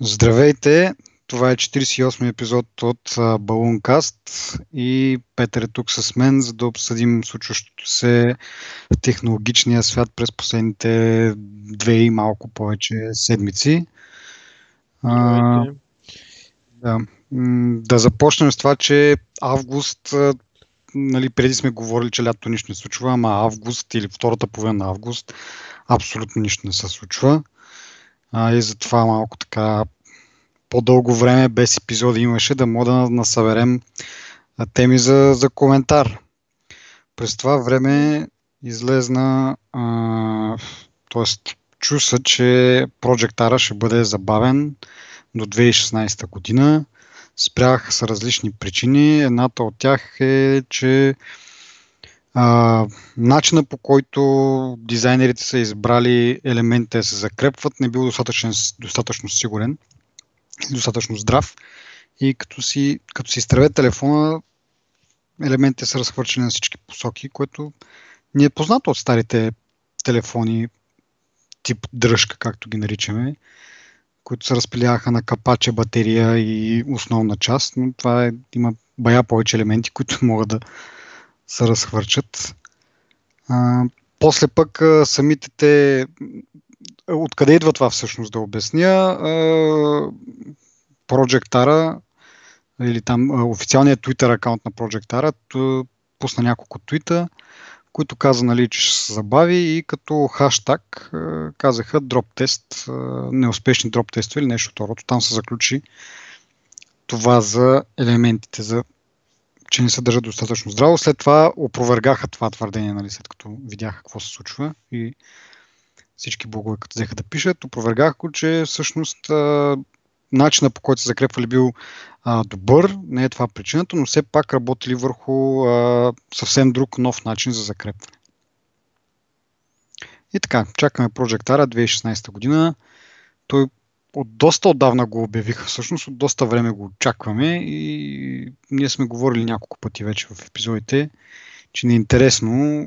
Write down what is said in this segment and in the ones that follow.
Здравейте! Това е 48 епизод от Балункаст и Петър е тук с мен, за да обсъдим случващото се в технологичния свят през последните две и малко повече седмици. А, да. да започнем с това, че август, нали, преди сме говорили, че лято нищо не случва, ама август или втората половина на август абсолютно нищо не се случва. А, и затова малко така по-дълго време без епизоди имаше да мога да насъберем теми за, за коментар. През това време излезна, т.е. чу се, че Project R ще бъде забавен до 2016 година. Спряха с различни причини. Едната от тях е, че а, начина по който дизайнерите са избрали елементите да се закрепват не бил достатъчно, достатъчно сигурен достатъчно здрав. И като си, като си изтърве телефона, елементите са разхвърчени на всички посоки, което ни е познато от старите телефони, тип дръжка, както ги наричаме, които се разпиляваха на капаче, батерия и основна част, но това е, има бая повече елементи, които могат да се разхвърчат. А, после пък самите те Откъде идва това всъщност да обясня? Projectara или там официалният Twitter акаунт на Projectara пусна няколко твита, които каза, нали, че ще се забави и като хаштаг казаха дроп тест, неуспешни дроп тестове или нещо второто. Там се заключи това за елементите, за че не се държат достатъчно здраво. След това опровергаха това твърдение, нали, след като видяха какво се случва и всички блогове, като взеха да пишат, опровергаха го, че всъщност а, начинът по който са закрепвали бил а, добър, не е това причината, но все пак работили върху а, съвсем друг нов начин за закрепване. И така, чакаме Project R 2016 година. Той от доста отдавна го обявиха, всъщност от доста време го очакваме и ние сме говорили няколко пъти вече в епизодите, че ни е интересно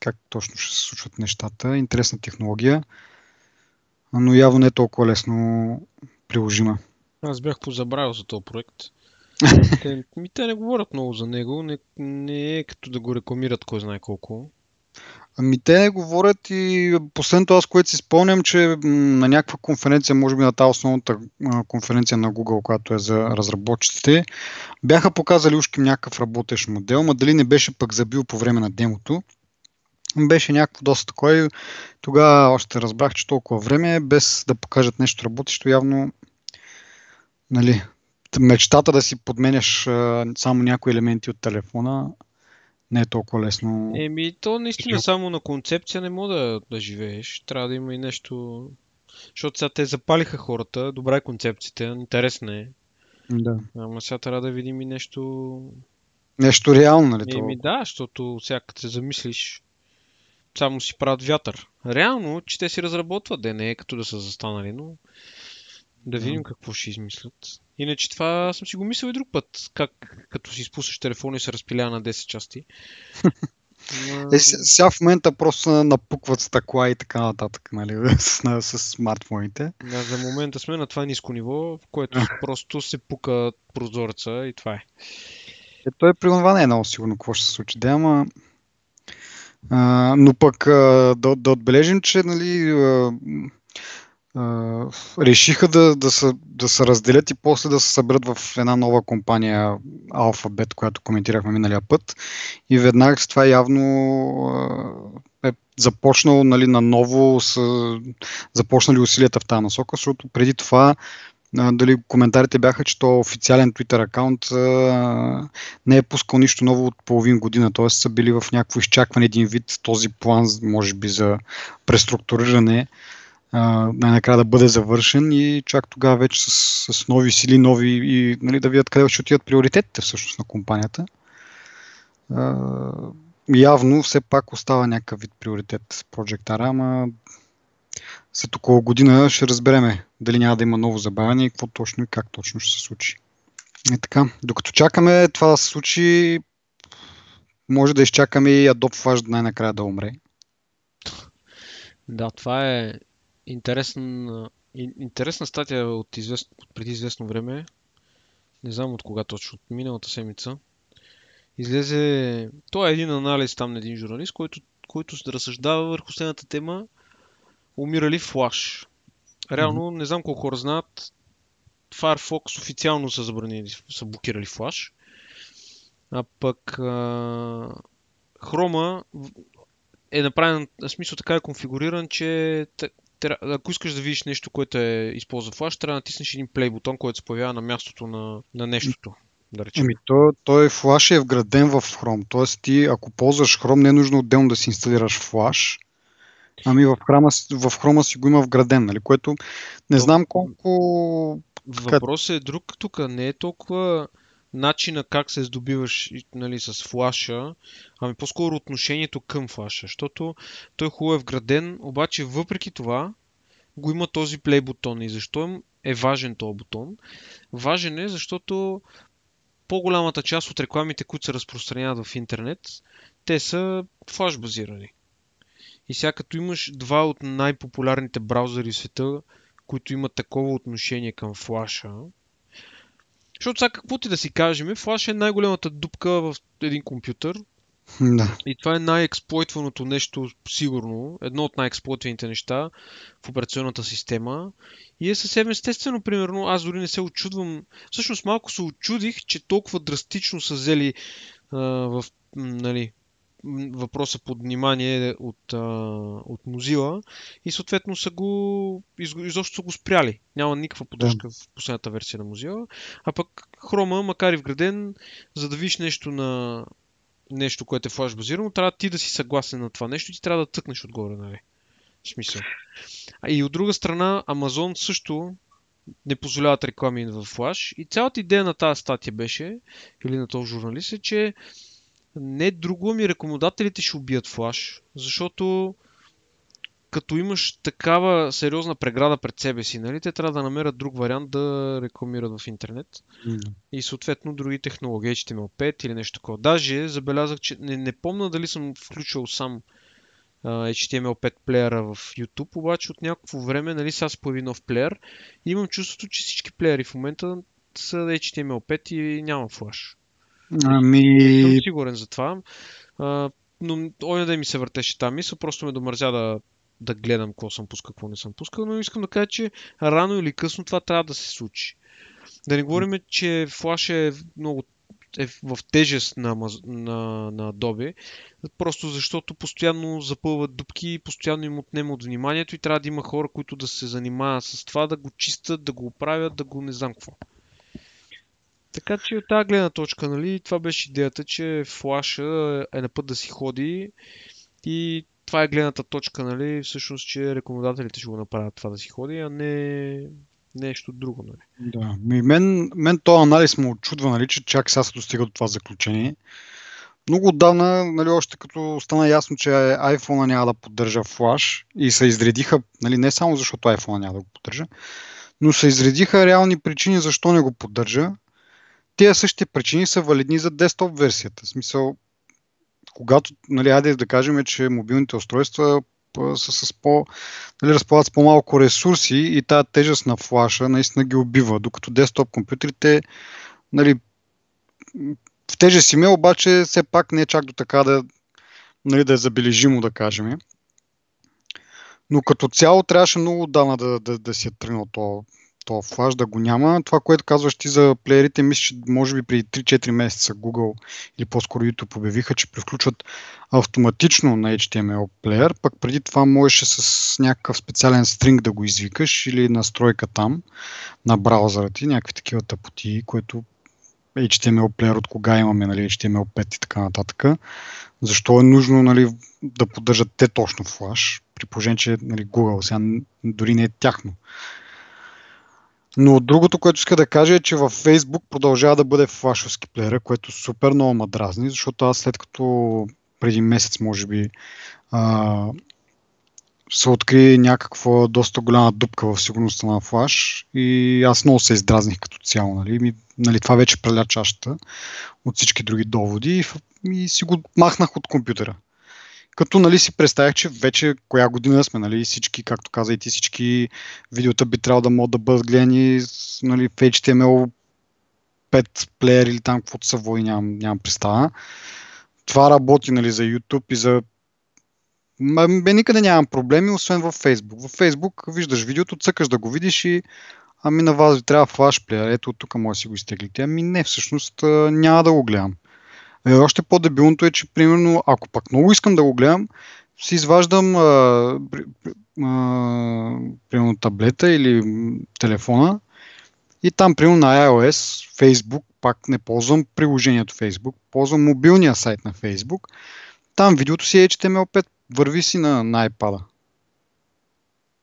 как точно ще се случват нещата. Интересна технология, но явно не е толкова лесно приложима. Аз бях позабравил за този проект. те, ми, те не говорят много за него, не, не е като да го рекламират кой знае колко. Ами те говорят и последното аз, което си спомням, че на някаква конференция, може би на тази основната конференция на Google, която е за разработчиците, бяха показали ушки някакъв работещ модел, ма дали не беше пък забил по време на демото. Беше някакво доста такова и тогава още разбрах, че толкова време, без да покажат нещо работещо, явно нали, мечтата да си подменяш само някои елементи от телефона не е толкова лесно. Еми, то наистина само на концепция не мога да, да живееш. Трябва да има и нещо... Защото сега те запалиха хората, добра е концепцията, интересна е. Да. Ама сега трябва да видим и нещо... Нещо реално, нали? Еми да, защото сега като се замислиш, само си правят вятър. Реално, че те си разработват, де не е като да са застанали, но да видим какво ще измислят. Иначе това съм си го мислил и друг път, как като си спусаш телефона и се разпилява на 10 части. Е, сега в момента просто напукват стъкла и така нататък, нали, с, с смартфоните. Да, за момента сме на това ниско ниво, в което просто се пука прозореца и това е. Е, той при това не е много сигурно какво ще се случи. Да, ама а, но пък а, да, да отбележим, че нали, а, решиха да, да, се, да се разделят и после да се съберат в една нова компания Alphabet, която коментирахме миналия път. И веднага с това явно е започнал нали, наново, с, започнали усилията в тази насока, защото преди това дали коментарите бяха, че то официален Twitter акаунт не е пускал нищо ново от половин година, т.е. са били в някакво изчакване един вид този план, може би за преструктуриране, най-накрая да бъде завършен и чак тогава вече с, с нови сили, нови и нали, да видят къде ще отидат приоритетите всъщност на компанията. А, явно все пак остава някакъв вид приоритет Project R, ама след около година ще разбереме дали няма да има ново забавяне и какво точно и как точно ще се случи. И така, докато чакаме това да се случи, може да изчакаме и Adobe Flash най-накрая да умре. Да, това е интересен Интересна статия от, извест... от преди известно време. Не знам от кога точно, от миналата седмица. Излезе... Това е един анализ там на един журналист, който, който се разсъждава върху следната тема. Умира ли флаш? Реално, mm-hmm. не знам колко хора знаят, Firefox официално са забранили, са блокирали флаш. А пък а, Хрома е направен, в смисъл така е конфигуриран, че ако искаш да видиш нещо, което е използва флаш, трябва да натиснеш един плей бутон, който се появява на мястото на, на нещото. Да речем. Еми, той, той флаш е вграден в Chrome. Тоест ти, ако ползваш Chrome, не е нужно отделно да си инсталираш флаш. Ами в Chrome, в Chrome си го има вграден, нали? което не знам колко... Въпросът е друг тук. Не е толкова начина как се здобиваш нали, с флаша, ами по-скоро отношението към флаша, защото той е хубаво е вграден, обаче въпреки това го има този плей бутон. И защо е важен този бутон? Важен е, защото по-голямата част от рекламите, които се разпространяват в интернет, те са флаш базирани. И сега като имаш два от най-популярните браузъри в света, които имат такова отношение към флаша, защото сега какво ти да си кажем, флаш е най-голямата дупка в един компютър. Да. И това е най-експлойтваното нещо, сигурно, едно от най-експлойтваните неща в операционната система. И е съвсем естествено, примерно, аз дори не се очудвам. Всъщност малко се очудих, че толкова драстично са взели а, в нали, въпроса под внимание от, а, от Mozilla и съответно са го, из, изобщо са го спряли. Няма никаква поддръжка да. в последната версия на Mozilla. А пък Chrome, макар и вграден, за да видиш нещо на нещо, което е флаш базирано, трябва ти да си съгласен на това нещо и ти трябва да тъкнеш отгоре, нали? В смисъл. А и от друга страна, Amazon също не позволяват реклами в флаш. И цялата идея на тази статия беше, или на този журналист е, че не друго, ами рекомодателите ще убият флаш, защото като имаш такава сериозна преграда пред себе си, нали, те трябва да намерят друг вариант да рекламират в интернет. Mm. И съответно други технологии, HTML5 или нещо такова. Даже забелязах, че не, не помня дали съм включил сам uh, HTML5 плеера в YouTube, обаче от някакво време, нали, сега се появи нов плеер и имам чувството, че всички плеери в момента са HTML5 и няма флаш. Ами... Не съм сигурен за това. А, но оня да ми се въртеше тази мисъл, просто ме домързя да, да гледам какво съм пускал, какво не съм пускал, но искам да кажа, че рано или късно това трябва да се случи. Да не говорим, че флаш е много е в тежест на, на, на Adobe, просто защото постоянно запълват дупки, постоянно им отнема от вниманието и трябва да има хора, които да се занимават с това, да го чистят, да го оправят, да го не знам какво. Така че от тази гледна точка, нали, това беше идеята, че флаша е на път да си ходи и това е гледната точка, нали, всъщност, че рекомендателите ще го направят това да си ходи, а не нещо друго. Нали. Да, ми мен, мен този анализ му очудва, нали, че чак сега се достига до това заключение. Много отдавна, нали, още като стана ясно, че iPhone няма да поддържа флаш и се изредиха, нали, не само защото iPhone няма да го поддържа, но се изредиха реални причини защо не го поддържа тези същите причини са валидни за десктоп версията. Смисъл, когато, нали, айде да кажем, че мобилните устройства са с по, нали, разполагат с по-малко ресурси и тази тежест на флаша наистина ги убива, докато десктоп компютрите нали, в тежест име, обаче все пак не е чак до така да, нали, да е забележимо, да кажем. Но като цяло трябваше много отдавна да, да, да си е тръгнал то, то флаш да го няма. Това, което казваш ти за плеерите, мисля, че може би преди 3-4 месеца Google или по-скоро YouTube обявиха, че превключват автоматично на HTML плеер, пък преди това можеше с някакъв специален стринг да го извикаш или настройка там на браузъра ти, някакви такива тъпоти, което HTML плеер от кога имаме, нали, HTML5 и така нататък. Защо е нужно нали, да поддържат те точно флаш, при положение, че нали, Google сега дори не е тяхно но другото, което иска да кажа е, че във Facebook продължава да бъде флашовски плеера, което супер много ма дразни, защото аз след като преди месец, може би, а, се откри някаква доста голяма дупка в сигурността на флаш и аз много се издразних като цяло. Нали? Ми, нали, това вече преля чашата от всички други доводи и, и си го махнах от компютъра. Като нали, си представях, че вече коя година сме, нали, всички, както каза и ти, всички видеота би трябвало да могат да бъдат гледани нали, в HTML 5 плеер или там каквото са вои, нямам, нямам представа. Това работи нали, за YouTube и за Бе, никъде нямам проблеми, освен във Facebook. Във Facebook виждаш видеото, цъкаш да го видиш и ами на вас ви трябва флашплеер, ето тук може да си го изтеглите. Ами не, всъщност няма да го гледам. Е, още по-дебилното е, че примерно, ако пък много искам да го гледам, си изваждам а, а, примерно таблета или телефона и там примерно на iOS, Facebook, пак не ползвам приложението Facebook, ползвам мобилния сайт на Facebook. Там видеото си е HTML5, върви си на, на iPad.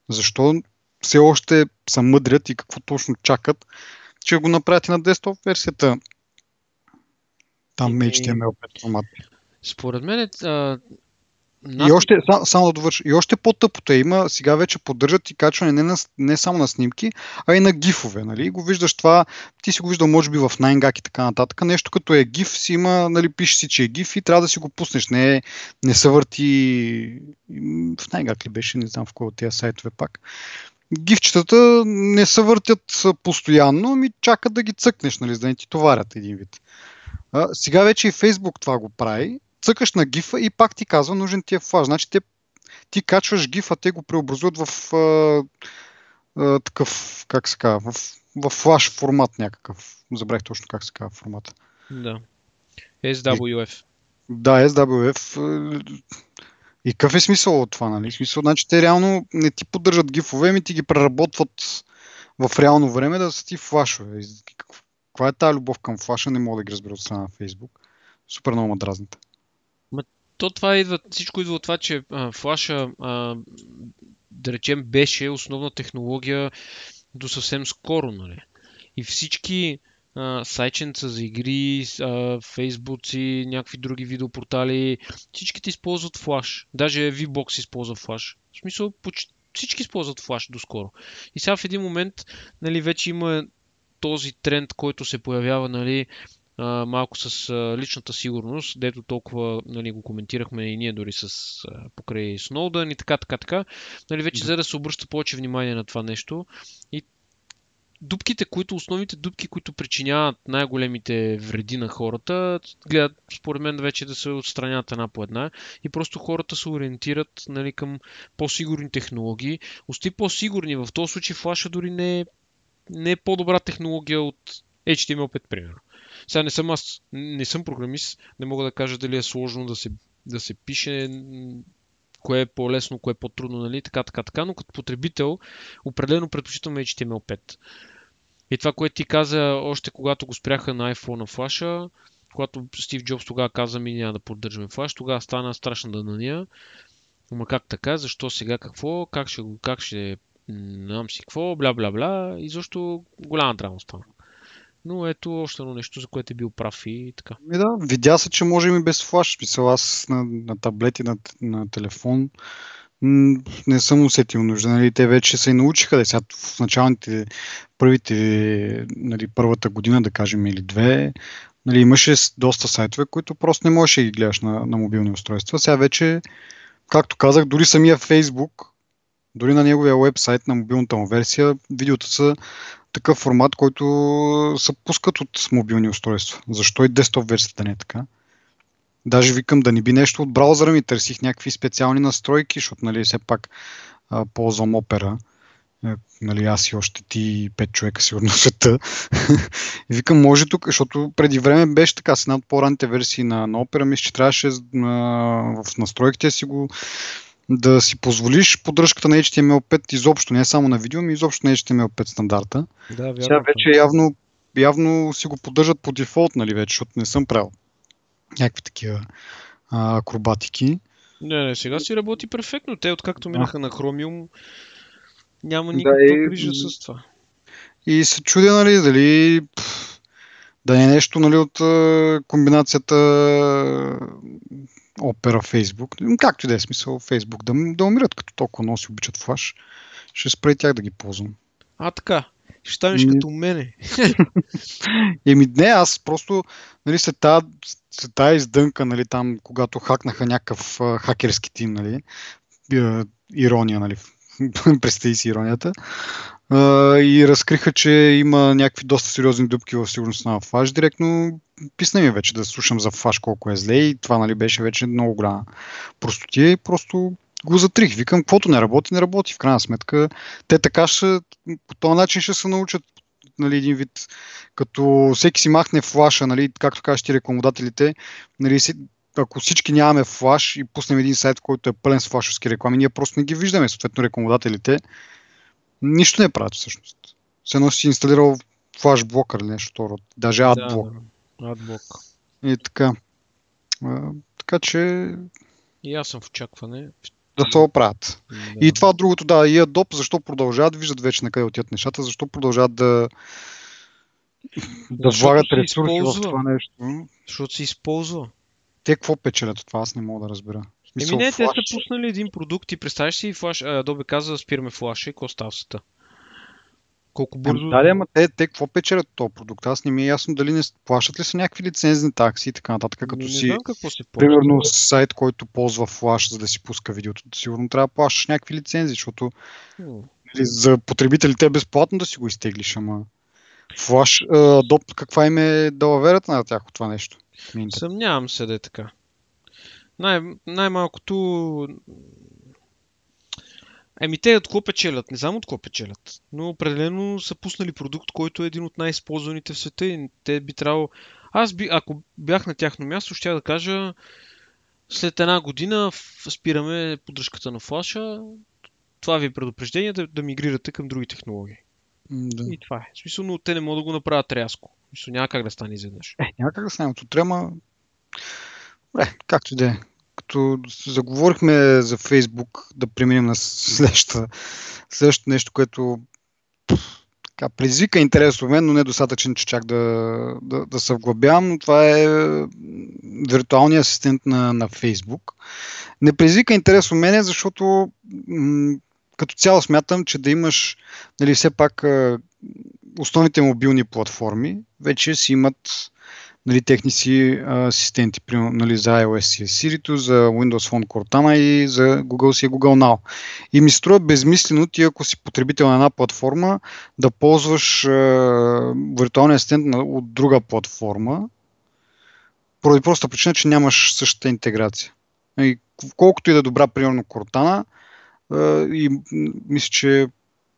Защо все още са мъдрят и какво точно чакат, че го направят и на десктоп версията там и, HTML5 формат. Според мен а, и още, само да довърша, и още по-тъпото е, има, сега вече поддържат и качване не, на, не само на снимки, а и на гифове. Нали? Го виждаш това, ти си го виждал може би в Найнгак и така нататък. Нещо като е гиф си има, нали, пише си, че е гиф и трябва да си го пуснеш. Не, не се върти в Найнгак ли беше, не знам в кой от тези сайтове пак. Гифчетата не се въртят постоянно, ами чакат да ги цъкнеш, нали, за да не ти товарят един вид. А, сега вече и Фейсбук това го прави цъкаш на гифа и пак ти казва нужен ти е флаш. Значи те, ти качваш гифа, те го преобразуват в а, а, такъв, как се казва, в, в флаш формат някакъв. Забрах точно как се казва формата. Да. SWF. Да, SWF. И какъв е смисъл от това, нали? Смисъл, значи те реално не ти поддържат гифове, ми ти ги преработват в реално време да са ти флашове. Каква е тази любов към флаша, не мога да ги разбера от страна на Фейсбук. Супер много ма дразните то това идва, всичко идва от това, че а, флаша, а, да речем, беше основна технология до съвсем скоро, нали? И всички а, сайченца за игри, а, фейсбуци, някакви други видеопортали, всичките използват флаш. Даже VBOX използва флаш. В смисъл, почти всички използват флаш доскоро. И сега в един момент нали, вече има този тренд, който се появява нали, а, малко с а, личната сигурност, дето толкова нали, го коментирахме и ние дори с а, покрай Сноудън и така, така, така. Нали, вече за да се обръща повече внимание на това нещо. И дупките, които, основните дупки, които причиняват най-големите вреди на хората, гледат, според мен, вече да се отстранят една по една и просто хората се ориентират нали, към по-сигурни технологии. Ости по-сигурни, в този случай флаша дори не е, не е по-добра технология от HTML5, примерно. Сега не съм аз, не съм програмист, не мога да кажа дали е сложно да се, да се пише, кое е по-лесно, кое е по-трудно, нали, така, така, така, но като потребител определено предпочитам HTML5. И това, което ти каза още когато го спряха на iPhone на флаша, когато Стив Джобс тогава каза ми няма да поддържаме флаш, тогава стана страшна дънания. Ама как така? Защо сега какво? Как ще, как ще знам си какво, бла бла бла. И защо голяма драма стана. Но ето още едно нещо, за което е бил прав и така. Ми да, видя се, че може и без флаш. Смисъл, аз на, на таблети, на, на телефон не съм усетил нужда. Нали, те вече се и научиха да сега в началните, първите, нали, първата година, да кажем, или две, нали, имаше доста сайтове, които просто не можеш да ги гледаш на, на мобилни устройства. Сега вече, както казах, дори самия Facebook, дори на неговия вебсайт на мобилната му версия, видеота са такъв формат, който се пускат от мобилни устройства. Защо и десктоп версията не е така? Даже викам да не би нещо от браузъра ми, търсих някакви специални настройки, защото нали, все пак а, ползвам опера. Е, нали, аз и още ти пет човека сигурно в света. и викам, може тук, защото преди време беше така, с една от по-ранните версии на, на опера, мисля, че трябваше а, в настройките си го да си позволиш поддръжката на HTML5 изобщо, не само на видео, но изобщо на HTML5 стандарта. Да, вярно. Сега вече явно, явно си го поддържат по дефолт, нали вече, защото не съм правил някакви такива а, акробатики. Не, не, сега си работи перфектно. Те, откакто минаха а. на Chromium, няма никаква да, и... грижа с това. И се чудя, нали, дали да не е нещо нали, от комбинацията Опера, Фейсбук, както и да е смисъл, Фейсбук, да, да умират като толкова носи обичат флаш, ще спре тях да ги ползвам. А така, Ще станеш Ми- като мене. Еми не, аз просто нали, след тази, тази издънка, нали, там, когато хакнаха някакъв а, хакерски тим, нали, ирония, нали, представи си иронията, и разкриха, че има някакви доста сериозни дупки в сигурността на Flash. Директно писна ми вече да слушам за Flash колко е зле и това нали, беше вече много голяма простотия и просто го затрих. Викам, каквото не работи, не работи. В крайна сметка, те така ще, по този начин ще се научат нали, един вид, като всеки си махне флаша, нали, както кажеш ти рекламодателите, нали, ако всички нямаме флаш и пуснем един сайт, който е пълен с флашовски реклами, ние просто не ги виждаме. Съответно, рекламодателите нищо не правят всъщност. Се едно си инсталирал флаш блокър или нещо второ. Даже адблок. Да, адблок. И така. А, така че И аз съм в очакване. да се оправят. Да. И това другото, да, и Adobe, защо продължават, виждат вече на къде отиват нещата, защо продължават да, да влагат ресурси в това нещо. Защото се използва. Те какво печелят от това, аз не мога да разбера. В Еми смисъл, не, те са флаш- пуснали един продукт и представяш си, флаш, Adobe каза да спираме флаша и какво света? Колко бързо... Ами, Да, да, ама те, те какво печелят този продукт? Аз не ми е ясно дали не плащат ли са някакви лицензни такси и така нататък, Ами като не си, знам какво ползва. примерно, сайт, който ползва флаш, за да си пуска видеото. Сигурно трябва да плащаш някакви лицензии, защото М. нали, за потребителите е безплатно да си го изтеглиш, ама флаш, а, Adobe, каква им е далаверата на тях от това нещо? Е. Съмнявам се да е така. Най- най-малкото... Еми те от какво печелят? Не знам от какво печелят. Но определено са пуснали продукт, който е един от най-използваните в света и те би трябвало... Аз би, ако бях на тяхно място, ще да кажа след една година спираме поддръжката на флаша. Това ви е предупреждение да, да мигрирате към други технологии. Да. И това е. В смисъл, но те не могат да го направят рязко. В смисъл, няма как да стане изведнъж. Е, няма как да снемем от утре, ама... Е, както и да е. Като заговорихме за Фейсбук, да преминем на следващата, следващото нещо, което така, предизвика интерес у мен, но не достатъчен, че чак да, да, да се вглъбявам, но това е виртуалният асистент на, на Фейсбук. Не предизвика интерес у мен, защото м, като цяло смятам, че да имаш нали, все пак основните мобилни платформи вече си имат нали, техни асистенти, нали, за iOS си е Siri, за Windows Phone Cortana и за Google си е Google Now. И ми струва безмислено ти, ако си потребител на една платформа, да ползваш виртуалния асистент от друга платформа, поради проста причина, че нямаш същата интеграция. И колкото и да е добра, примерно Cortana, а, и мисля, че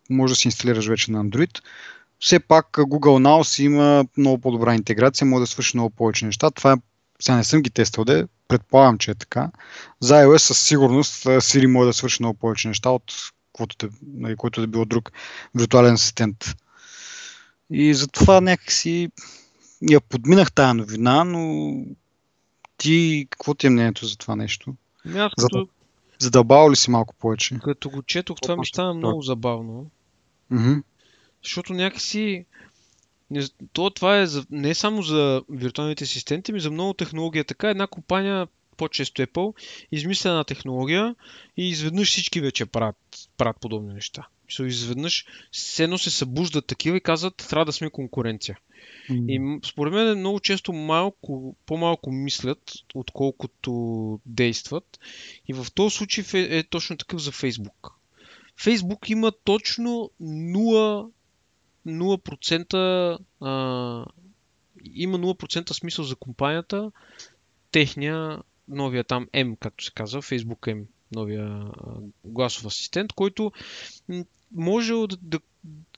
може да си инсталираш вече на Android, все пак Google Now си има много по-добра интеграция, може да свърши много повече неща. Това е, сега не съм ги тествал, де, предполагам, че е така. За iOS със сигурност Siri може да свърши много повече неща от който, да, нали, който да било друг виртуален асистент. И затова някакси я подминах тая новина, но ти, какво ти е мнението за това нещо? Ами аз като, Задълбава ли си малко повече? като го четох, това ми стана много забавно. Мгм. Защото някакси... Не, то, това е за, не само за виртуалните асистенти, ми за много технология. Така една компания, по-често Apple, измисля една технология и изведнъж всички вече правят, правят подобни неща. Мисля, изведнъж все едно се събуждат такива и казват, трябва да сме конкуренция. И м- според мен много често малко, по-малко мислят, отколкото действат. И в този случай фе- е точно такъв за Фейсбук. Фейсбук има точно 0, 0% а, има 0% смисъл за компанията. Техния новия там M, както се казва, Facebook M, новия гласов асистент, който м, може да, да,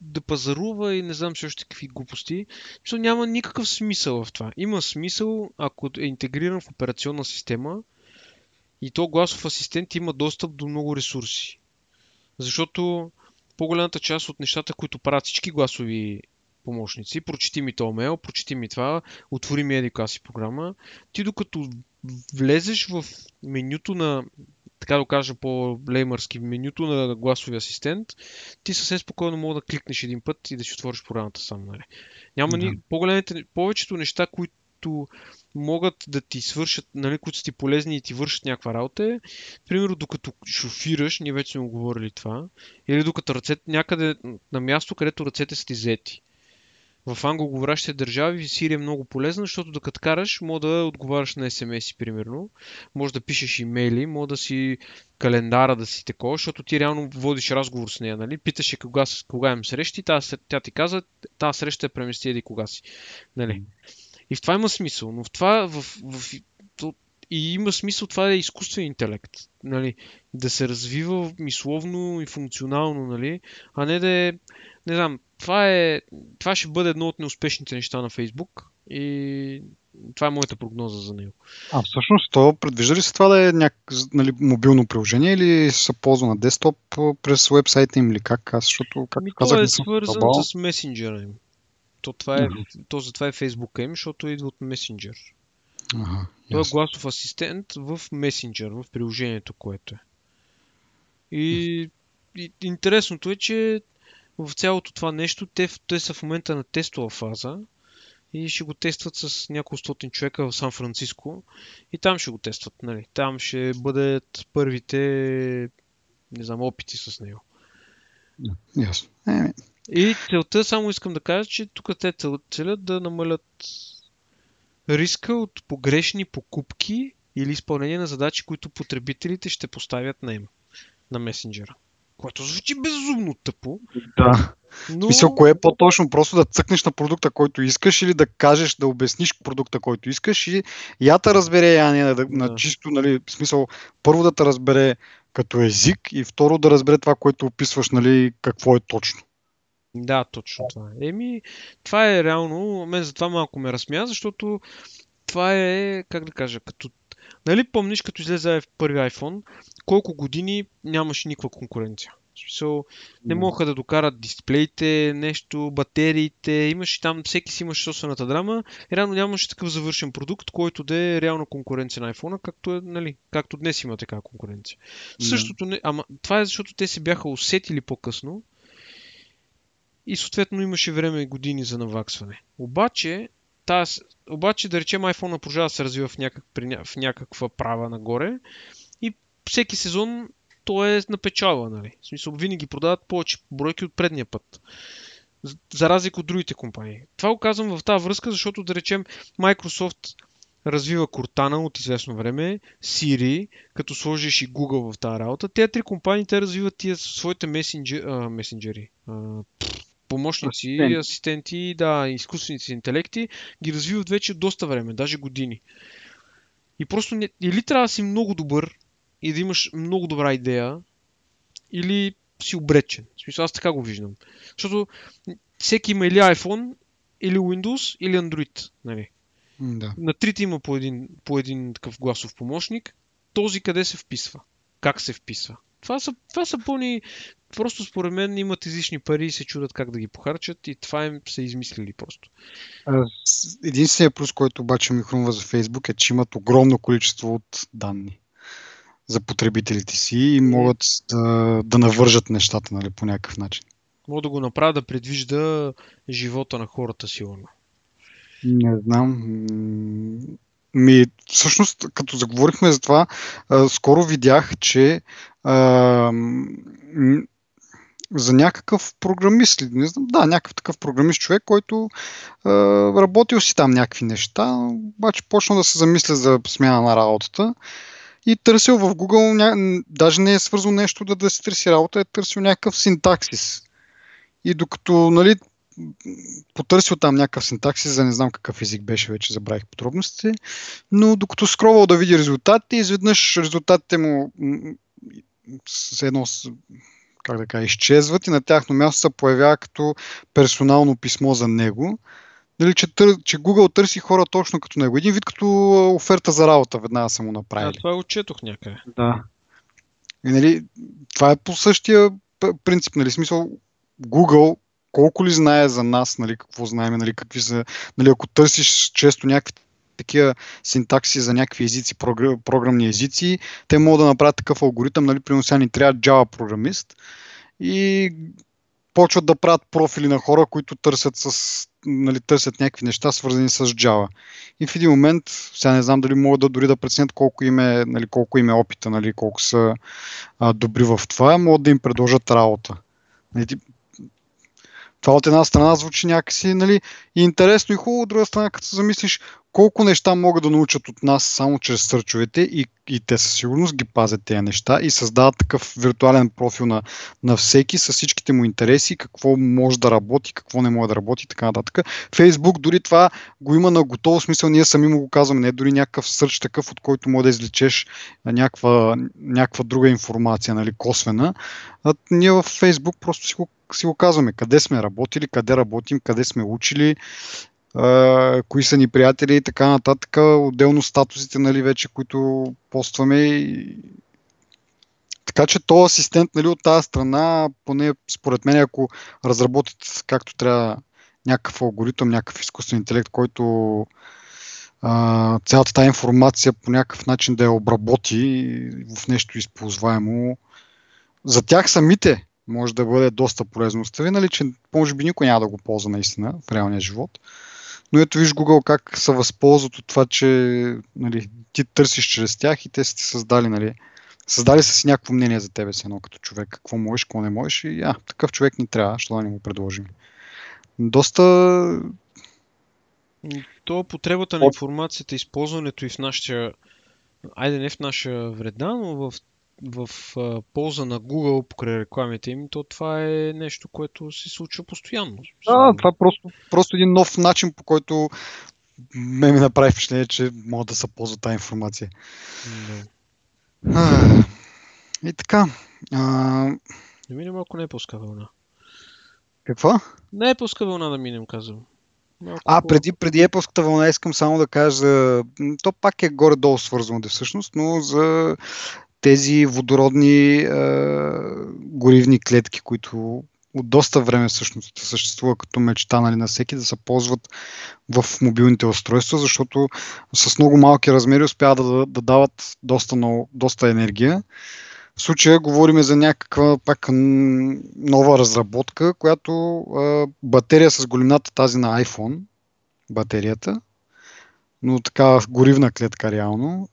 да пазарува и не знам си още какви глупости. Мисъл, няма никакъв смисъл в това. Има смисъл, ако е интегриран в операционна система и то гласов асистент има достъп до много ресурси. Защото по-голямата част от нещата, които правят всички гласови помощници, прочети ми то мейл, прочети ми това, отвори ми еди си програма, ти докато влезеш в менюто на, така да кажа по-леймърски, менюто на гласови асистент, ти съвсем спокойно мога да кликнеш един път и да си отвориш програмата сам. Нали? Няма Да. ни... по-големите, повечето неща, които могат да ти свършат, нали, които са ти полезни и ти вършат някаква работа е, примерно докато шофираш, ние вече сме говорили това, или докато ръцете, някъде на място, където ръцете са ти взети. В англоговорящите държави Siri е много полезна, защото докато караш, може да отговаряш на SMS, примерно. Може да пишеш имейли, може да си календара да си такова, защото ти реално водиш разговор с нея, нали? Питаш кога, кога им срещи, тя, тя ти каза, тази среща е премести еди кога си. Нали? И в това има смисъл, но в това, в, в, в, и има смисъл това да е изкуствен интелект. Нали? Да се развива мисловно и функционално, нали? а не да е, не знам, това, е, това ще бъде едно от неуспешните неща на Фейсбук и това е моята прогноза за него. А всъщност, то предвижда ли се това да е някак, нали, мобилно приложение или се ползва на десктоп през вебсайта им или как? Аз, защото, как Ми, казах, то е свързан с месенджера им. То, това е, uh-huh. то затова е Фейсбука им, защото идва от месенджер. Uh-huh, Той е гласов асистент в месенджер, в приложението, което е. И, и интересното е, че в цялото това нещо, те, те са в момента на тестова фаза и ще го тестват с няколко стотин човека в Сан Франциско и там ще го тестват. Нали. Там ще бъдат първите не знам, опити с него. Ясно. Yes. И целта, само искам да кажа, че тук те целят да намалят риска от погрешни покупки или изпълнение на задачи, които потребителите ще поставят на им, на месенджера. Което звучи безумно тъпо. Да. Но... Смисъл, кое е по-точно? Просто да цъкнеш на продукта, който искаш или да кажеш, да обясниш продукта, който искаш и я те разбере, я не, да, да. на чисто, нали, смисъл, първо да те разбере като език и второ да разбере това, което описваш, нали, какво е точно. Да, точно това. Еми, това е реално, мен за това малко ме разсмя, защото това е, как да кажа, като Нали помниш, като излезе първи iPhone, колко години нямаше никаква конкуренция? В смисъл, не могаха да докарат дисплеите, нещо, батериите, имаше там, всеки си имаше собствената драма и реално нямаше такъв завършен продукт, който да е реална конкуренция на iPhone, както, е, нали, както днес има такава конкуренция. Yeah. Същото не, ама това е защото те се бяха усетили по-късно и съответно имаше време и години за наваксване. Обаче, таз, обаче да речем iPhone продължава да се развива в, някак, в някаква права нагоре и всеки сезон то е напечала, нали? В смисъл, винаги продават повече бройки от предния път. За разлика от другите компании. Това го казвам в тази връзка, защото да речем Microsoft развива Cortana от известно време, Siri, като сложиш и Google в тази работа. Те три компании те развиват тия своите месенджери, а, месенджери а, помощници, асистенти. асистенти, да, изкуствените интелекти, ги развиват вече доста време, даже години. И просто не, или трябва да си много добър и да имаш много добра идея, или си обречен. В смисъл, аз така го виждам. Защото всеки има или iPhone, или Windows, или Android. Нали? Да. На трите има по един, по един такъв гласов помощник. Този къде се вписва? Как се вписва? Това са, това са пълни... Просто според мен имат излишни пари и се чудят как да ги похарчат и това им са измислили просто. Единственият плюс, който обаче ми хрумва за Фейсбук е, че имат огромно количество от данни за потребителите си и могат да, да навържат нещата нали, по някакъв начин. Мога да го направя да предвижда живота на хората сигурно. Не знам. Ми, всъщност, като заговорихме за това, а, скоро видях, че а, за някакъв програмист, не знам, да, някакъв такъв програмист човек, който а, работил си там някакви неща, обаче почна да се замисля за смяна на работата и търсил в Google, ня... даже не е свързал нещо да, да си търси работа, е търсил някакъв синтаксис. И докато нали, потърсил там някакъв синтаксис, за не знам какъв език беше, вече забравих подробностите, но докато скровал да види резултатите, изведнъж резултатите му с едно как да кажа, изчезват и на тяхно място се появява като персонално писмо за него. Нали, че, тър, че Google търси хора точно като него. Един вид като оферта за работа веднага са му направили. А, това го четох някъде. Да. И, нали, това е по същия принцип. Нали, смисъл, Google колко ли знае за нас, нали, какво знаем, нали, какви са, нали, ако търсиш често някакви такива синтакси за някакви езици, програмни езици, те могат да направят такъв алгоритъм, нали, примерно сега ни трябва Java програмист и почват да правят профили на хора, които търсят, с, нали, търсят някакви неща, свързани с Java. И в един момент, сега не знам дали могат да дори да преценят колко им е, нали, колко им е опита, нали, колко са а, добри в това, могат да им предложат работа. Нали, това от една страна звучи някакси нали, интересно и хубаво, от друга страна, като се замислиш колко неща могат да научат от нас само чрез сърчовете и, и те със сигурност ги пазят тези неща и създават такъв виртуален профил на, на всеки с всичките му интереси, какво може да работи, какво не може да работи и така нататък. Фейсбук дори това го има на готово смисъл, ние сами му го казваме, не е дори някакъв сърч такъв, от който може да извлечеш някаква, някаква друга информация, нали, косвена. А ние в Фейсбук просто си го си го казваме, къде сме работили, къде работим, къде сме учили, кои са ни приятели и така нататък. Отделно статусите, нали, вече, които постваме. Така че то асистент нали, от тази страна, поне според мен, ако разработят както трябва някакъв алгоритъм, някакъв изкуствен интелект, който цялата тази информация по някакъв начин да я обработи в нещо използваемо, за тях самите може да бъде доста полезно. Остави, нали, че може би никой няма да го ползва наистина в реалния живот. Но ето виж Google как се възползват от това, че нали, ти търсиш чрез тях и те са ти създали, нали, създали са си някакво мнение за тебе си едно като човек, какво можеш, какво не можеш и а, такъв човек ни трябва, що да не го предложим. Доста то потребата на информацията, използването и в нашия, айде не в наша вреда, но в в а, полза на Google покрай рекламите им, то това е нещо, което се случва постоянно. Да, това е просто, просто един нов начин, по който ме ми направи впечатление, че могат да се ползва тази информация. Да. А, и така. А... Да минем малко не е пуска вълна. Какво? Не е пуска вълна да минем, казвам. Малко а, преди, преди Apple вълна искам само да кажа, то пак е горе-долу свързано да всъщност, но за тези водородни е, горивни клетки, които от доста време всъщност съществува като мечта нали, на всеки да се ползват в мобилните устройства, защото с много малки размери успяват да, да дават доста, много, доста енергия. В случая говорим за някаква пак нова разработка, която е, батерия с големината тази на iPhone, батерията, но така горивна клетка реално,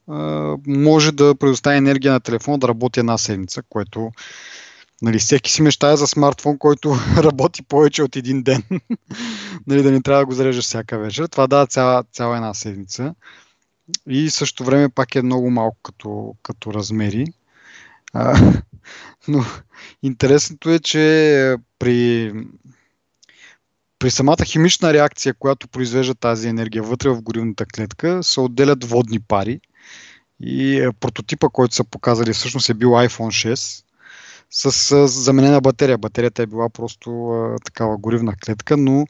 може да предостави енергия на телефона да работи една седмица, което нали, всеки си мечтае за смартфон, който работи повече от един ден. нали, да не трябва да го зареждаш всяка вечер. Това дава цяла, цяла една седмица. И също време пак е много малко като, като размери. А, но интересното е, че при при самата химична реакция, която произвежда тази енергия вътре в горивната клетка, се отделят водни пари. И е, прототипа, който са показали, всъщност е бил iPhone 6 с заменена батерия. Батерията е била просто а, такава горивна клетка, но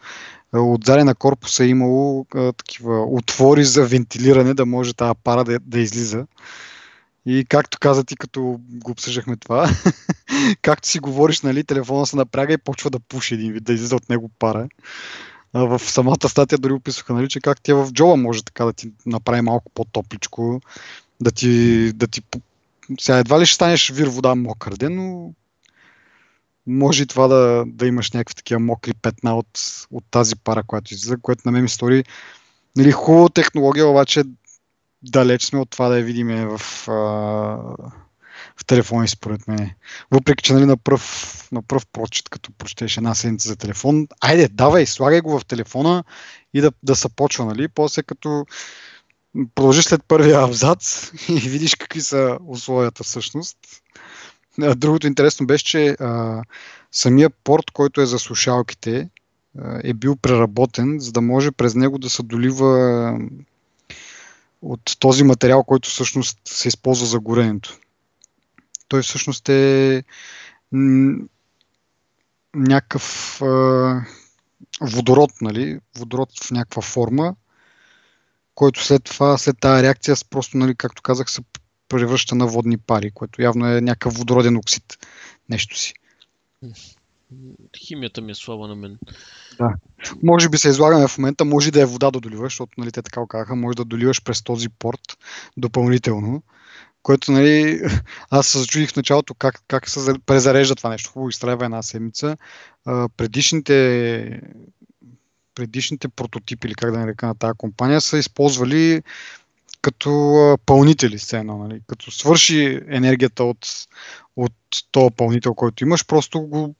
отзади на корпуса е имало а, такива отвори за вентилиране, да може тази пара да, да излиза. И както каза ти, като го обсъждахме това, както си говориш, нали, телефона се напряга и почва да пуши един вид, да излиза от него пара. А в самата статия дори описваха, нали, че как е в джоба може така да ти направи малко по-топличко, да ти, да ти... Сега едва ли ще станеш вир вода мокър ден, но може и това да, да имаш някакви такива мокри петна от, от тази пара, която излиза, което на мен ми стори нали, хубава технология, обаче далеч сме от това да я видим в, а, в телефони, според мен. Въпреки, че нали, на, пръв, на пръв прочит, като прочетеш една седмица за телефон, айде, давай, слагай го в телефона и да, да се почва, нали? После като продължиш след първия абзац и видиш какви са условията всъщност. Другото интересно беше, че а, самия порт, който е за слушалките, е бил преработен, за да може през него да се долива от този материал, който всъщност се използва за горенето. Той всъщност е някакъв а, водород, нали? водород в някаква форма, който след това, след тази реакция, просто, нали, както казах, се превръща на водни пари, което явно е някакъв водороден оксид, нещо си. Химията ми е слаба на мен. Да. Може би се излагаме в момента, може да е вода да доливаш, защото нали, те така казаха, може да доливаш през този порт допълнително. което, нали, аз се зачудих в началото как, как се презарежда това нещо. Хубаво изтрайва една седмица. А, предишните, предишните прототипи, или как да нарека на тази компания, са използвали като пълнители едно. Нали? Като свърши енергията от, от този пълнител, който имаш, просто го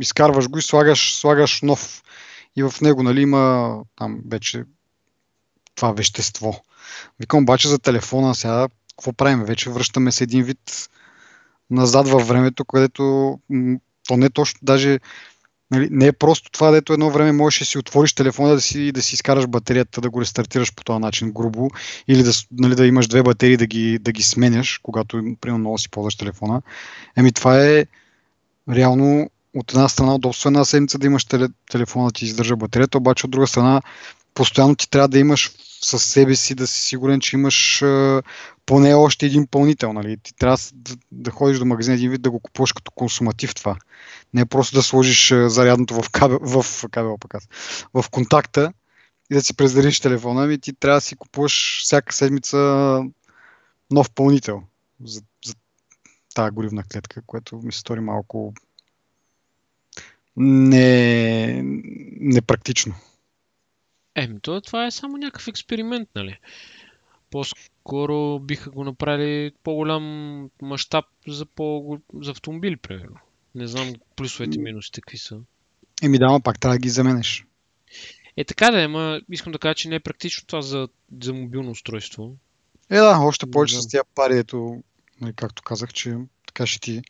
изкарваш го и слагаш, слагаш нов. И в него нали, има там вече това вещество. Викам обаче за телефона сега, какво правим? Вече връщаме се един вид назад във времето, където то не е точно, даже нали, не е просто това, дето едно време можеш да си отвориш телефона да си, да си изкараш батерията, да го рестартираш по този начин грубо, или да, нали, да имаш две батерии да ги, да ги сменяш, когато примерно много си ползваш телефона. Еми това е реално от една страна удобство една седмица да имаш теле, телефона ти издържа батерията, обаче от друга страна постоянно ти трябва да имаш със себе си да си сигурен, че имаш а, поне още един пълнител. Нали? Ти трябва да, да ходиш до магазина един вид да го купуваш като консуматив това. Не е просто да сложиш а, зарядното в кабел, в, кабел пък в контакта и да си прездариш телефона, ами ти трябва да си купуваш всяка седмица нов пълнител за, за тази горивна клетка, което ми се стори малко не, непрактично. Еми, то, това е само някакъв експеримент, нали? По-скоро биха го направили по-голям мащаб за, по- за автомобили, примерно. Не знам плюсовете и минусите какви са. Еми да, пак трябва да ги заменеш. Е така да е, ама искам да кажа, че не е практично това за, за мобилно устройство. Е да, още повече да. с тия пари, ето, нали, както казах, че така ще ти,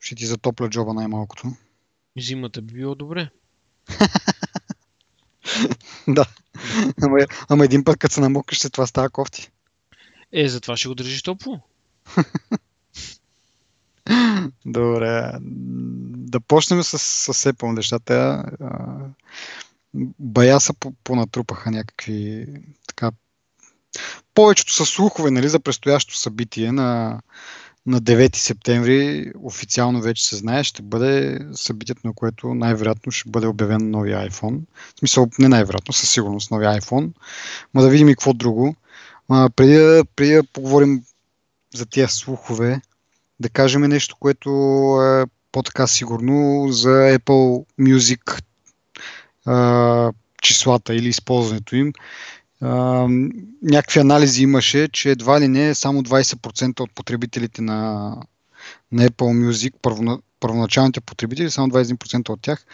ще ти затопля джоба най-малкото. Зимата би било добре. да. Ама, ама един път, като се намокаш, след това става кофти. Е, затова ще го държиш топло. Добре. Да почнем с, с Apple нещата. Бая са понатрупаха някакви така повечето са слухове нали, за предстоящо събитие на на 9 септември официално вече се знае, ще бъде събитието, на което най-вероятно ще бъде обявен новия iPhone. В смисъл, не най-вероятно, със сигурност новия iPhone. Ма да видим и какво друго. А, преди, да, преди да поговорим за тия слухове, да кажем нещо, което е по-така сигурно за Apple Music а, числата или използването им някакви анализи имаше, че едва ли не само 20% от потребителите на, на Apple Music, първо, първоначалните потребители, само 21% от тях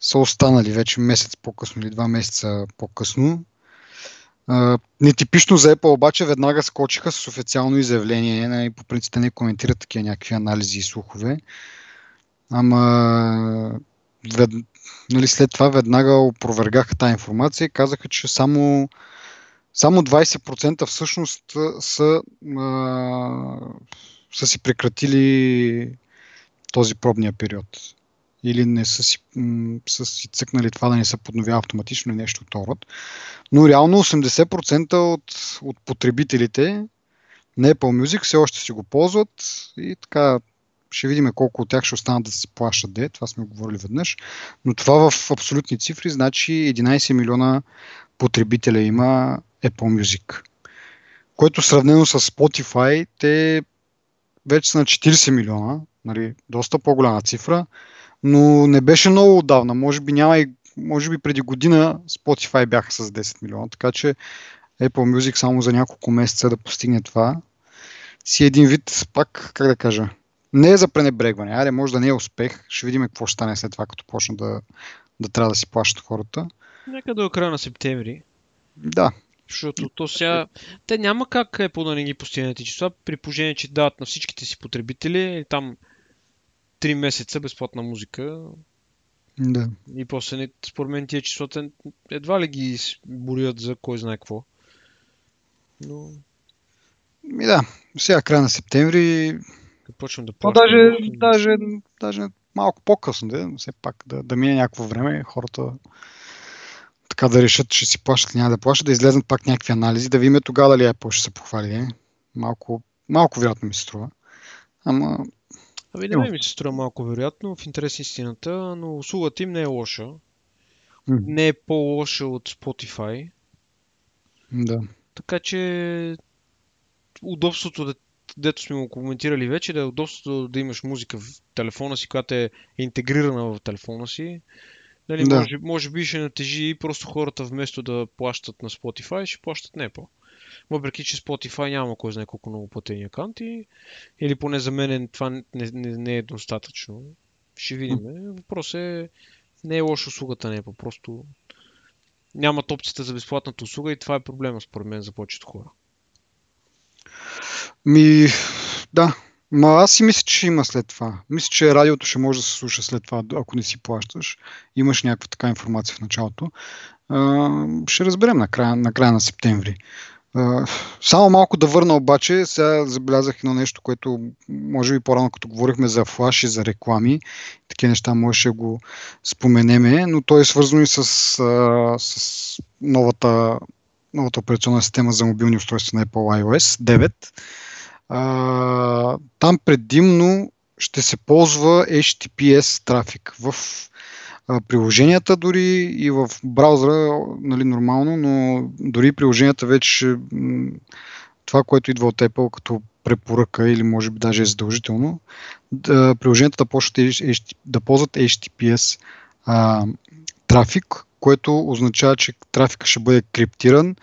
са останали вече месец по-късно или два месеца по-късно. Uh, нетипично за Apple обаче веднага скочиха с официално изявление. и по принцип не коментират такива някакви анализи и слухове. Ама вед, нали, след това веднага опровергаха тази информация и казаха, че само само 20% всъщност са, а, са си прекратили този пробния период. Или не са си, м- са си цъкнали това да не се подновява автоматично или нещо от род. Но реално 80% от, от потребителите на Apple Music все още си го ползват и така ще видим колко от тях ще останат да си плащат де, това сме говорили веднъж, но това в абсолютни цифри значи 11 милиона потребителя има Apple Music. Което сравнено с Spotify, те вече са на 40 милиона, нали, доста по-голяма цифра, но не беше много отдавна. Може би няма и може би преди година Spotify бяха с 10 милиона, така че Apple Music само за няколко месеца да постигне това си един вид, пак, как да кажа, не е за пренебрегване. Айде, може да не е успех. Ще видим какво ще стане след това, като почне да, да трябва да си плащат хората. Нека до края на септември. Да, защото то сега... Те няма как Apple да не ги постигнат числа, при положение, че дават на всичките си потребители там 3 месеца безплатна музика. Да. И после, не, според мен, тия числата едва ли ги борят за кой знае какво. Но... Ми да, сега края на септември... Почвам да плащам. даже, даже, даже малко по-късно, да, все пак да, да мине някакво време, хората така да решат, че си плащат или няма да плащат, да излезнат пак някакви анализи, да видим тогава дали Apple ще се похвали. Малко, малко вероятно ми се струва. Ама... Ами не ми се струва малко вероятно, в интерес истината, но услугата им не е лоша. Mm. Не е по-лоша от Spotify. Да. Така че удобството да дето сме го коментирали вече, да е удобството да имаш музика в телефона си, която е интегрирана в телефона си. Нали, да. може, може би ще натежи и просто хората вместо да плащат на Spotify, ще плащат Apple. Въпреки, че Spotify няма кой знае колко много платени акаунти, или поне за мен това не, не, не е достатъчно. Ще видим. Въпрос е, не е лоша услугата не е просто нямат опцията за безплатната услуга и това е проблема според мен за повечето хора. Ми, да. Ма аз си мисля, че има след това. Мисля, че радиото ще може да се слуша след това, ако не си плащаш. Имаш някаква така информация в началото. А, ще разберем на края, на края на септември. Само малко да върна обаче, сега забелязах едно нещо, което може би по-рано, като говорихме за флаши, за реклами, такива неща може да го споменеме, но то е свързано и с, с новата, новата операционна система за мобилни устройства на Apple iOS 9. А, там предимно ще се ползва HTTPS трафик в приложенията дори и в браузъра, нали, нормално, но дори приложенията вече това, което идва от Apple като препоръка или може би даже е задължително, да, приложенията да, почнат, да ползват HTTPS а, трафик, което означава, че трафика ще бъде криптиран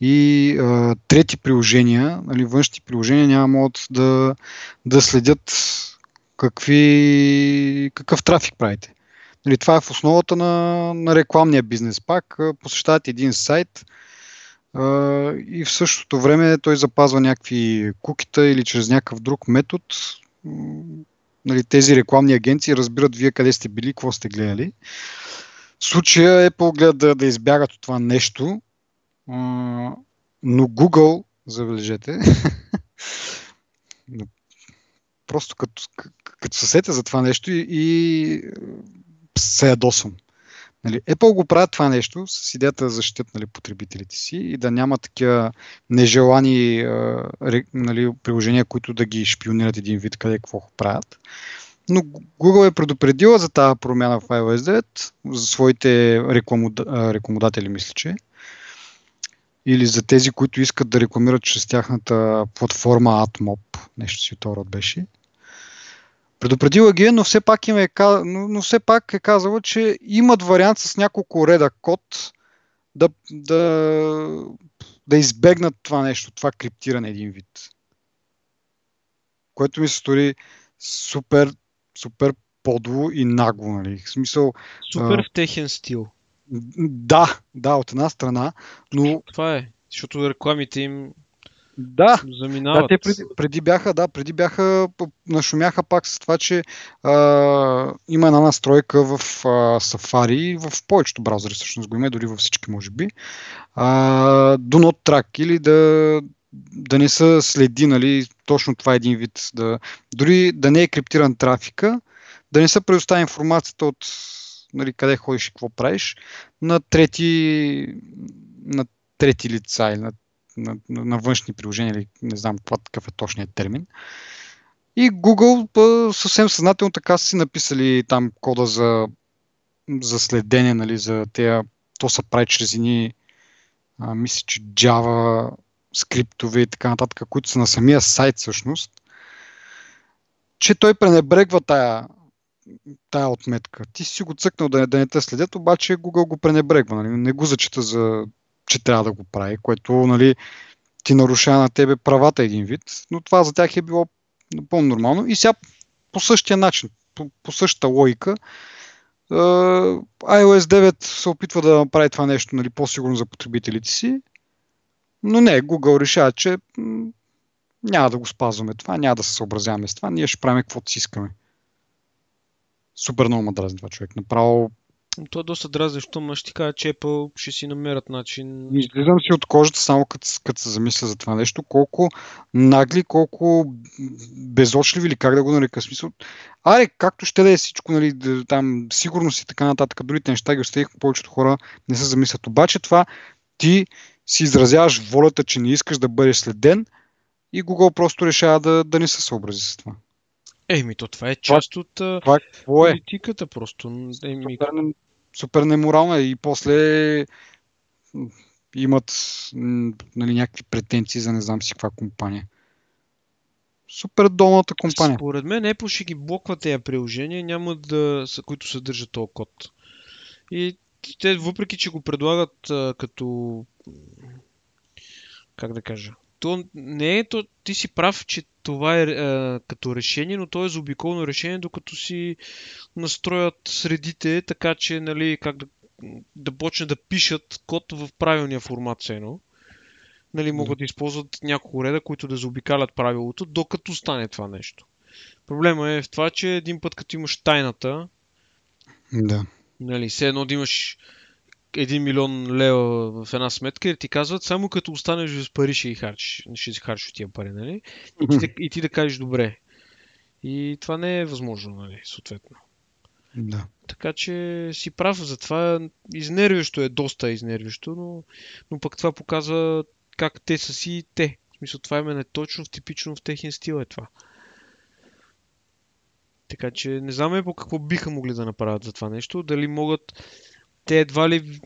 и а, трети приложения, нали, външни приложения няма могат да, да следят какви, какъв трафик правите. Нали, това е в основата на, на рекламния бизнес. Пак посещавате един сайт а, и в същото време той запазва някакви кукита или чрез някакъв друг метод. Нали, тези рекламни агенции разбират вие къде сте били, какво сте гледали. Случая е поглед да, да избягат от това нещо, но Google, забележете, просто като, като се за това нещо и, и се ядосвам. Нали, Apple го правят това нещо с идеята да защитят нали, потребителите си и да няма такива нежелани а, нали, приложения, които да ги шпионират един вид къде какво правят. Но Google е предупредила за тази промяна в iOS 9 за своите рекламодатели, мисля, че. Или за тези, които искат да рекламират чрез тяхната платформа AdMob. Нещо си от род беше. Предупредила ги е, но все пак, им е, но, все пак е казала, че имат вариант с няколко реда код да, да, да избегнат това нещо, това криптиране един вид. Което ми се стори супер, супер подло и нагло, нали? В смисъл... Супер в техен стил. Да, да, от една страна, но... Това е, защото рекламите им да, заминават. Да, те преди, преди бяха, да, преди бяха, нашумяха пак с това, че а, има една настройка в а, Safari, в повечето браузъри всъщност го има, дори във всички може би, а, do not track или да, да не са следи, нали, точно това е един вид, да, дори да не е криптиран трафика, да не се предоставя информацията от нали, къде ходиш и какво правиш на трети, на трети лица или на на, на, на външни приложения, или не знам какъв е точният термин. И Google па, съвсем съзнателно така си написали там кода за, за следене, нали, за тея, то се прави чрез едни, мисля, че Java скриптове и така нататък, които са на самия сайт всъщност, че той пренебрегва тая, тая отметка. Ти си го цъкнал да не, да не те следят, обаче Google го пренебрегва, нали? не го зачита за че трябва да го прави, което нали, ти нарушава на тебе правата един вид, но това за тях е било напълно нормално. И сега по същия начин, по, по същата логика, uh, iOS 9 се опитва да направи това нещо нали, по-сигурно за потребителите си, но не, Google решава, че м- няма да го спазваме това, няма да се съобразяваме с това, ние ще правим каквото си искаме. Супер много ма дразни това човек. Направо то е доста дразнещо, но ще ти кажа, че Apple ще си намерят начин. Излизам си от кожата само като, като се замисля за това нещо. Колко нагли, колко безочливи или как да го нарека смисъл. Аре, както ще да е всичко, нали, там сигурност и така нататък, другите неща ги оставих, повечето хора не се замислят. Обаче това ти си изразяваш волята, че не искаш да бъдеш следен и Google просто решава да, да не се съобрази с това. Еми, то това е част това, от това, е? политиката просто. Еми, супер, супер неморална и после имат нали, някакви претенции за не знам си каква компания. Супер долната компания. Според мен Apple ще ги блоква тези приложения, няма да, които съдържат този код. И те, въпреки че го предлагат а, като... Как да кажа? То не е то... Ти си прав, че това е а, като решение, но то е заобиколно решение, докато си настроят средите, така че, нали, как да, да почне да пишат код в правилния формат, цено нали, могат да използват няколко реда, които да заобикалят правилото, докато стане това нещо. Проблема е в това, че един път като имаш тайната, да. нали, все едно да имаш 1 милион лева в една сметка и ти казват, само като останеш без пари ще ги харчиш, ще си харчиш тия пари, нали? И ти, да, и ти да кажеш добре. И това не е възможно, нали, съответно. Да. Така че си прав, затова изнервящо е, доста изнервящо, но, но пък това показва как те са си те. В смисъл, това е точно в типично в техния стил е това. Така че не знам по какво биха могли да направят за това нещо. Дали могат... Те едва ли...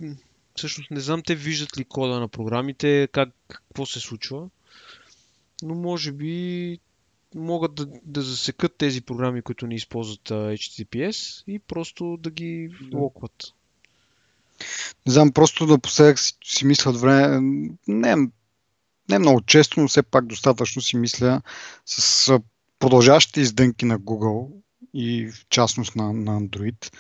Всъщност не знам те виждат ли кода на програмите, как, какво се случва. Но може би могат да, да засекат тези програми, които не използват HTTPS и просто да ги локват. Не знам, просто напоследък си, си мислят време, не, не много често, но все пак достатъчно си мисля с продължаващите издънки на Google и в частност на, на Android.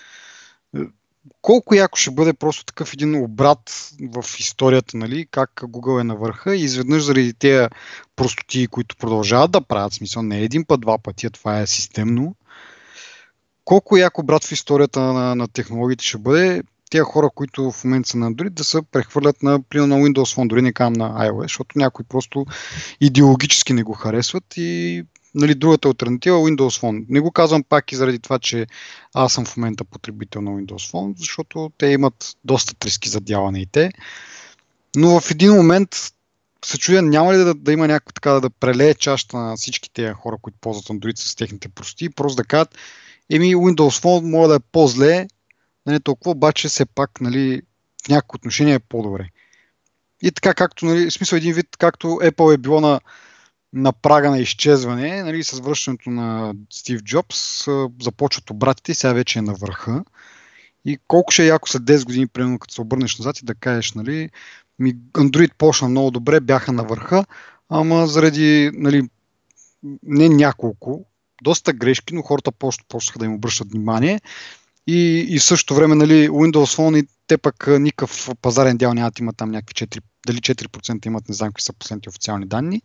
Колко яко ще бъде просто такъв един обрат в историята, нали, как Google е на върха и изведнъж заради тези простоти, които продължават да правят, смисъл не един път, два пъти, а това е системно. Колко яко брат в историята на, на технологиите ще бъде, тези хора, които в момента са на Android, да се прехвърлят на, примерно, на Windows Phone, дори не казвам на iOS, защото някои просто идеологически не го харесват и нали, другата альтернатива е Windows Phone. Не го казвам пак и заради това, че аз съм в момента потребител на Windows Phone, защото те имат доста трески за дяване и те. Но в един момент се чудя, няма ли да, да има някакво така да прелее чашата на всички тези хора, които ползват Android с техните прости, просто да кажат, еми Windows Phone може да е по-зле, нали, толкова обаче все пак нали, в някакво отношение е по-добре. И така както, нали, в смисъл един вид, както Apple е било на, на прага на изчезване, нали, с връщането на Стив Джобс, започват обратите и сега вече е на върха. И колко ще е яко след 10 години, примерно, като се обърнеш назад и да кажеш, нали, ми Android почна много добре, бяха на върха, ама заради, нали, не няколко, доста грешки, но хората почнаха да им обръщат внимание и, и в същото време нали, Windows Phone и те пък никакъв пазарен дял нямат, имат там някакви 4, дали 4% имат, не знам какви са последните официални данни.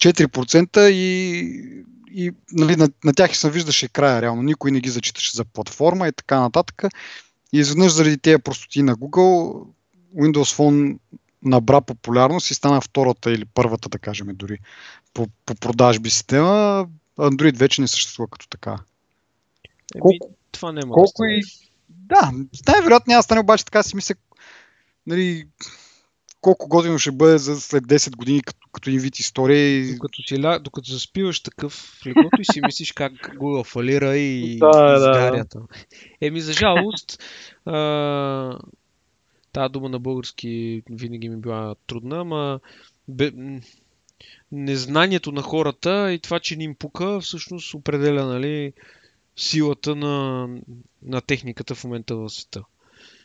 4% и, и нали, на, на тях се виждаше края реално. Никой не ги зачиташе за платформа и така нататък. И изведнъж заради тези простоти на Google, Windows Phone набра популярност и стана втората или първата, да кажем, дори по, по продажби система. Android вече не съществува като така. Колко, това няма Колко да и... Да, най-вероятно няма да стане, обаче така си мисля, нали, колко година ще бъде за след 10 години като, като един вид история. Докато, си, докато заспиваш такъв в леглото и си мислиш как го фалира и да, изгарята. Да. Еми, за жалост, а, тази дума на български винаги ми била трудна, ама бе, незнанието на хората и това, че ни им пука, всъщност определя, нали, силата на, на техниката в момента в света.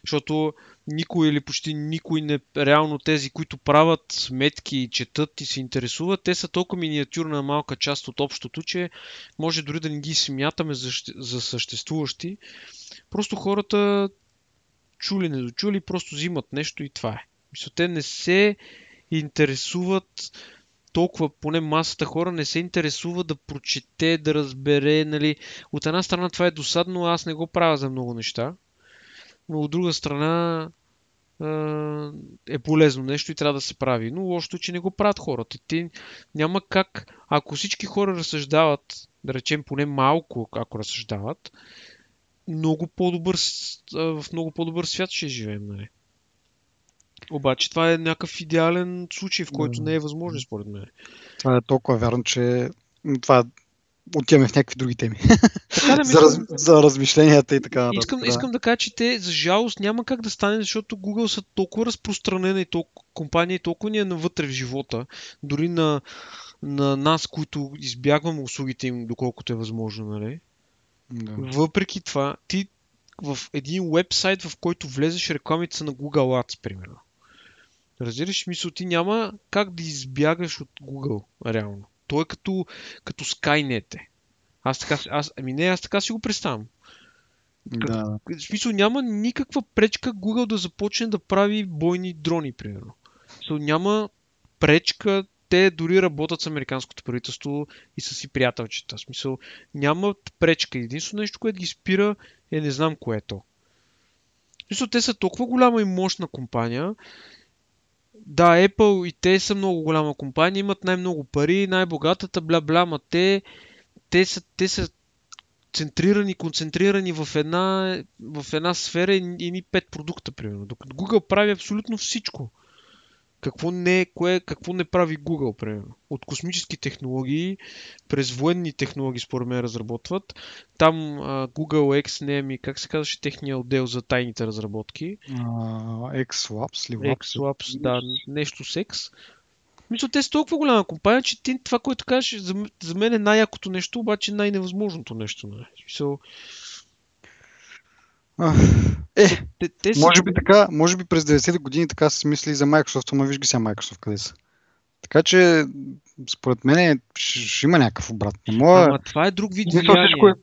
Защото никой или почти никой не, реално тези, които правят сметки и четат и се интересуват, те са толкова миниатюрна малка част от общото, че може дори да не ги смятаме за, за съществуващи. Просто хората чули, не дочули, просто взимат нещо и това е. Мисля, те не се интересуват толкова, поне масата хора не се интересува да прочете, да разбере, нали. От една страна това е досадно, аз не го правя за много неща, но от друга страна е полезно нещо и трябва да се прави. Но лошото е, че не го правят хората. Те няма как, ако всички хора разсъждават, да речем поне малко, ако разсъждават, много по-добър, в много по-добър свят ще живеем. Нали? Обаче това е някакъв идеален случай, в който не е възможно, според мен. Това е толкова вярно, че това отиваме в някакви други теми. Така да за, раз, за размишленията и така. Искам, да. искам да кажа, че те, за жалост, няма как да стане, защото Google са толкова разпространена и толкова компания и толкова ни е навътре в живота, дори на на нас, които избягваме услугите им, доколкото е възможно, нали? Да. Въпреки това, ти в един вебсайт, в който влезеш рекламите на Google Ads, примерно. Разбираш, мисъл, ти няма как да избягаш от Google, реално. То е като, като Skynet. Аз така, аз, ами не, аз така си го представям. Да. В смисъл няма никаква пречка Google да започне да прави бойни дрони, примерно. So, няма пречка те дори работят с американското правителство и са си приятелчета. В смисъл, нямат пречка. Единствено нещо, което ги спира е не знам кое е то. В смисъл, те са толкова голяма и мощна компания. Да, Apple и те са много голяма компания, имат най-много пари, най-богатата, бля-бля, ма те, те, са, те са центрирани, концентрирани в една, в една сфера и ни пет продукта, примерно. Докато Google прави абсолютно всичко. Какво не, кое, какво не прави Google, примерно? От космически технологии, през военни технологии, според мен, разработват. Там а, Google X, не ми, как се казваше техния отдел за тайните разработки? Uh, X-Labs ли? X-Labs, да, нещо секс. Мисля, те са толкова голяма компания, че ти, това, което кажеш, за, за мен е най-якото нещо, обаче най-невъзможното нещо. Нали? Мисъл, е, те, те са... може би така, може би през 90-те години така се мисли за Microsoft, но виж ги сега Microsoft къде са. Така че, според мен, ще, ще има някакъв обрат. Не мога... Ама това е друг вид влияние. Всичко е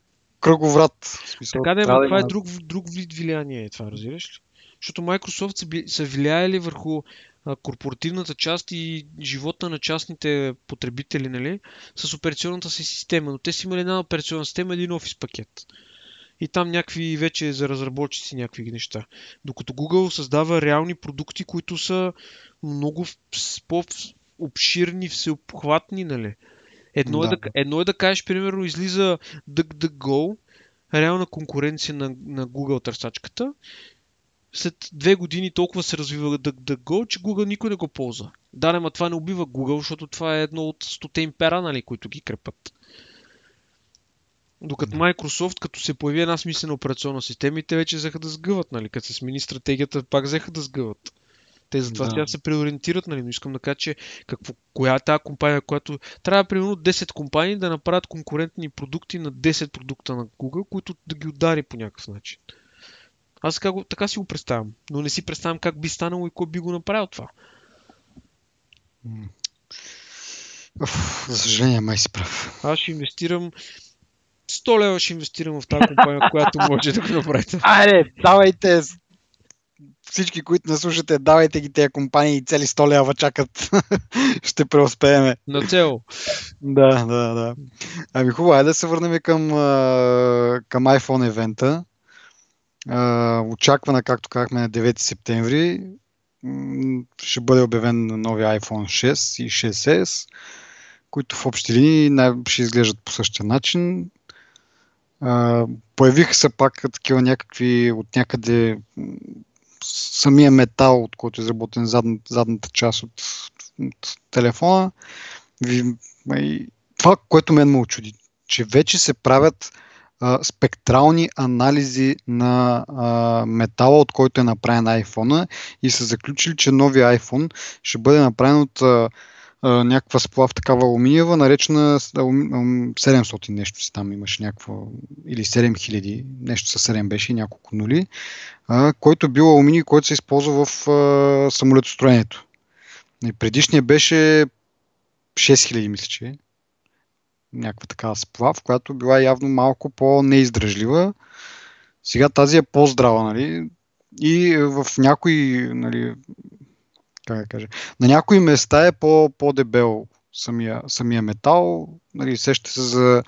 кръговрат. Смисъл, така да, ама това е друг, друг вид влияние, това разбираш ли? Защото Microsoft са, са влияели върху а, корпоративната част и живота на частните потребители, нали, с операционната си система. Но те си имали една операционна система, един офис пакет и там някакви вече за разработчици някакви неща. Докато Google създава реални продукти, които са много по-обширни, всеобхватни, нали? Едно, да. Е да, едно е да кажеш, примерно, излиза DuckDuckGo, реална конкуренция на, на Google търсачката. След две години толкова се развива DuckDuckGo, че Google никой не го ползва. Да, но това не убива Google, защото това е едно от стоте импера, нали, които ги крепат. Докато Microsoft, като се появи една смислена операционна система, и те вече взеха да сгъват, нали? Като се смени стратегията, пак взеха да сгъват. Те затова да. сега се преориентират, нали? Но искам да кажа, че какво, коя е тази компания, която трябва примерно 10 компании да направят конкурентни продукти на 10 продукта на Google, които да ги удари по някакъв начин. Аз така, го, така си го представям. Но не си представям как би станало и кой би го направил това. Уф, за съжаление, май си прав. Аз ще инвестирам 100 лева ще инвестирам в тази компания, която може да го направите. Айде, давайте всички, които не слушате, давайте ги тези компании и цели 100 лева чакат. ще преуспееме. На цел. Да, да, да. Ами хубаво, айде да се върнем към, към iPhone евента. Очаквана, както казахме, на 9 септември ще бъде обявен нови iPhone 6 и 6s, които в общи линии ще изглеждат по същия начин. Появиха се пак такива някакви от някъде самия метал, от който е изработен задната, задната част от, от телефона. И това, което мен ме очуди, че вече се правят а, спектрални анализи на а, метала, от който е направен iPhone и са заключили, че новия iPhone ще бъде направен от а, някаква сплав такава алуминиева, наречена 700 нещо си там имаше някаква, или 7000, нещо със 7 беше няколко нули, а, който е бил алуминий, който се използва в а, самолетостроението. И предишният беше 6000, мисля, че някаква такава сплав, която била явно малко по-неиздръжлива. Сега тази е по-здрава, нали? И в някои нали, как да кажа, на някои места е по, по-дебел самия, самия метал. Нали, сещате се за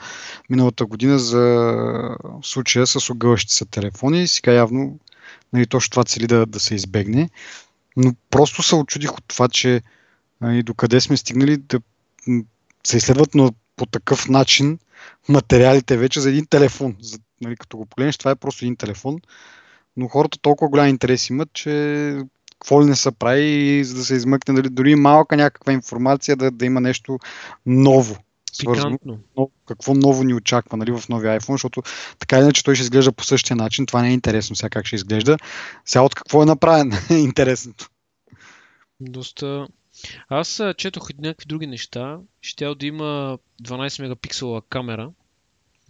миналата година за случая с огъващи се телефони. Сега явно нали, точно това цели да, да се избегне. Но просто се очудих от това, че нали, докъде сме стигнали да се изследват но по такъв начин материалите вече за един телефон. За, нали, като го погледнеш, това е просто един телефон. Но хората толкова голям интерес имат, че какво ли не се прави, за да се измъкне дали, дори малка някаква информация да, да има нещо ново. Свързано. Но, какво ново ни очаква нали, в новия iPhone, защото така иначе той ще изглежда по същия начин. Това не е интересно сега как ще изглежда. Сега от какво е направен интересното. Доста, Аз четох и някакви други неща. Ще да има 12 мегапиксела камера.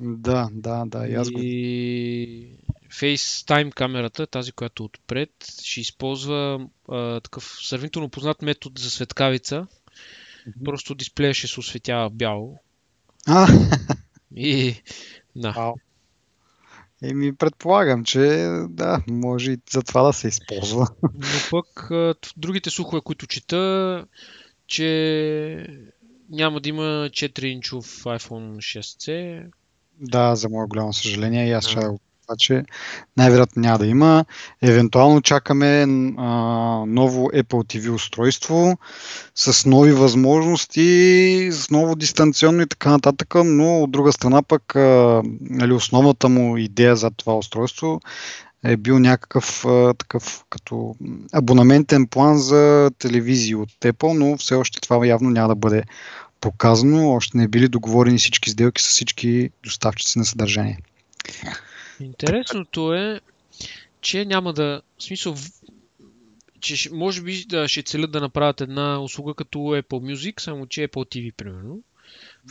Да, да, да. И аз го... И FaceTime камерата, тази, която е отпред, ще използва а, такъв сравнително познат метод за светкавица. Просто дисплея ще се осветява бяло. А, И да. Еми, предполагам, че да, може и за това да се използва. Но пък другите слухове, които чета, че няма да има 4-инчов iPhone 6C. Да, за мое голямо съжаление. И аз ще че най-вероятно няма да има. Евентуално чакаме а, ново Apple TV устройство с нови възможности, с ново дистанционно и така нататък, но от друга страна пък а, нали, основната му идея за това устройство е бил някакъв а, такъв като абонаментен план за телевизии от Apple, но все още това явно няма да бъде показано. Още не били договорени всички сделки с всички доставчици на съдържание. Интересното е, че няма да. В смисъл, че може би да ще целят да направят една услуга като Apple Music, само че Apple TV, примерно.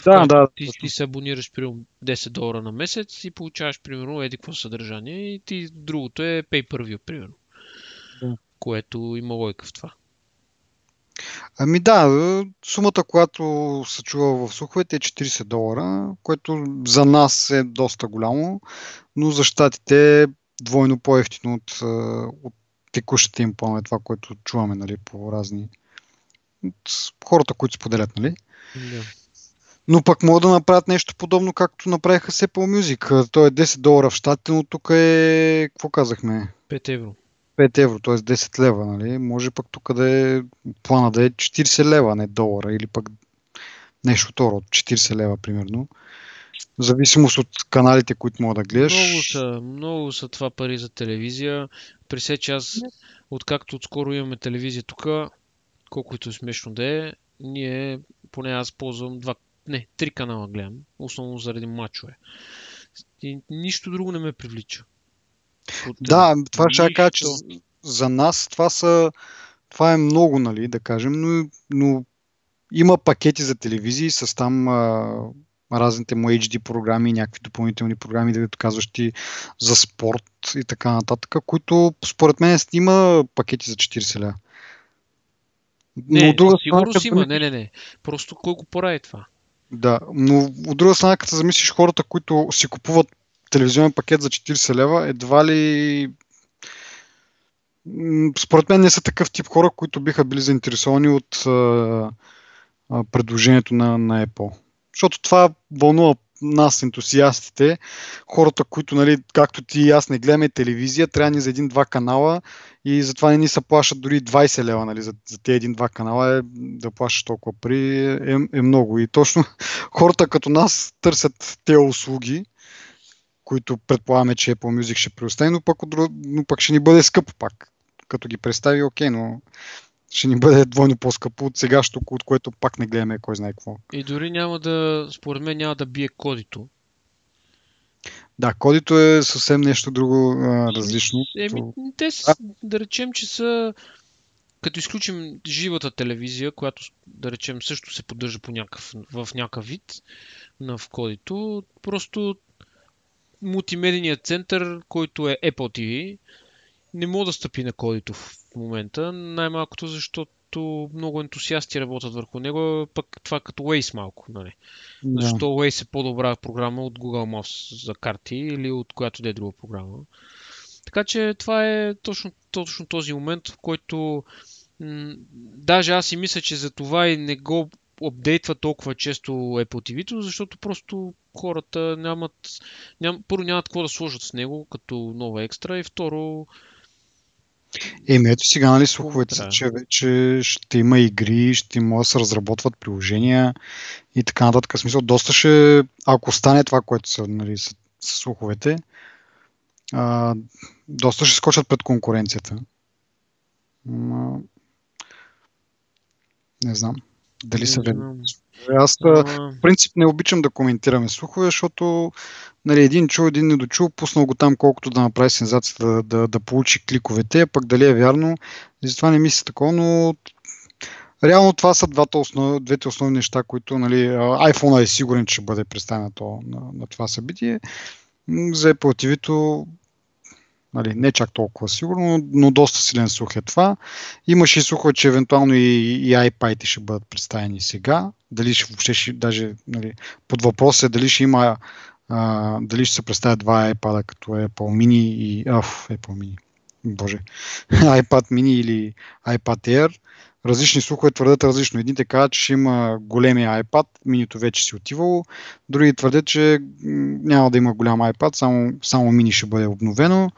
Да, да, Ти, ти се абонираш примерно 10 долара на месец и получаваш примерно еди какво съдържание и ти другото е pay per view, примерно. Да. Което има лойка в това. Ами да, сумата, която се чува в слуховете е 40 долара, което за нас е доста голямо, но за щатите е двойно по-ефтино от, е, от текущите им планове, това, което чуваме нали, по разни от хората, които споделят. Нали? Да. Но пък могат да направят нещо подобно, както направиха с Apple Music. Той е 10 долара в щатите, но тук е, какво казахме? 5 евро. 5 евро, т.е. 10 лева, нали? Може пък тук да е плана да е 40 лева, не долара, или пък нещо второ от 40 лева, примерно. В зависимост от каналите, които мога да гледаш. Много са, много са това пари за телевизия. При все, че аз, откакто отскоро имаме телевизия тук, колкото е смешно да е, ние, поне аз ползвам два, не, три канала гледам, основно заради мачове. И нищо друго не ме привлича. От- Да, това ще кажа, че за нас това са това е много, нали, да кажем, но, но има пакети за телевизии с там а, разните му HD програми, някакви допълнителни програми, да казваш ти за спорт и така нататък, които според мен има пакети за 40 ля. Не, от друга със сигурност като има, не, не, не. Просто колко прави това? Да, но от друга страна, като се замислиш хората, които си купуват телевизионен пакет за 40 лева, едва ли според мен не са такъв тип хора, които биха били заинтересовани от а, предложението на, на Apple. Защото това вълнува нас, ентусиастите, хората, които, нали, както ти и аз не гледаме телевизия, трябва ни за един-два канала и затова не ни се плащат дори 20 лева, нали, за, за тези един-два канала е, да плащаш толкова пари е, е много. И точно хората като нас търсят тези услуги, които предполагаме, че Apple Music ще предостави, но пък, но пък ще ни бъде скъпо пак. Като ги представи, окей, но ще ни бъде двойно по-скъпо от сегашното, от което пак не гледаме кой знае какво. И дори няма да, според мен няма да бие кодито. Да, кодито е съвсем нещо друго а, различно. Еми, те с, да речем, че са като изключим живата телевизия, която да речем също се поддържа по някакъв, в някакъв вид на вкодито, просто мултимедийният център, който е Apple TV, не мога да стъпи на кодито в момента, най-малкото защото много ентусиасти работят върху него, пък това като Waze малко, нали? Да. Защо Waze е по-добра програма от Google Maps за карти или от която да е друга програма. Така че това е точно, точно този момент, в който м- даже аз си мисля, че за това и не го апдейтва толкова често Apple TV, защото просто хората нямат, ням, първо нямат какво да сложат в него като нова екстра и второ Еми ето сега, нали, слуховете са, че вече ще има игри, ще могат да се разработват приложения и така нататък. В смисъл, доста ще, ако стане това, което са, нали, с, с слуховете, а, доста ще скочат пред конкуренцията. Ма, не знам. Дали са верни. знам. Аз в принцип не обичам да коментираме слухове, защото нали, един чул, един не дочул, пуснал го там колкото да направи сензацията да, да, да получи кликовете, пък дали е вярно. Затова не мисля такова, но реално това са двата основ, двете основни неща, които нали, iPhone е сигурен, че ще бъде представен на, на, на това събитие. За Apple TV нали, не чак толкова сигурно, но доста силен слух е това. Имаше и слухове, че евентуално и, и iPad ще бъдат представени сега. Дали ще въобще ще, даже нали, под въпрос е дали ще има а, дали ще се представят два iPad като Apple Mini и аф, Apple Mini. Боже. iPad Mini или iPad Air различни слухове твърдят различно. Едните казват, че ще има големия iPad, минито вече си отивало. Други твърдят, че няма да има голям iPad, само, само мини ще бъде обновено.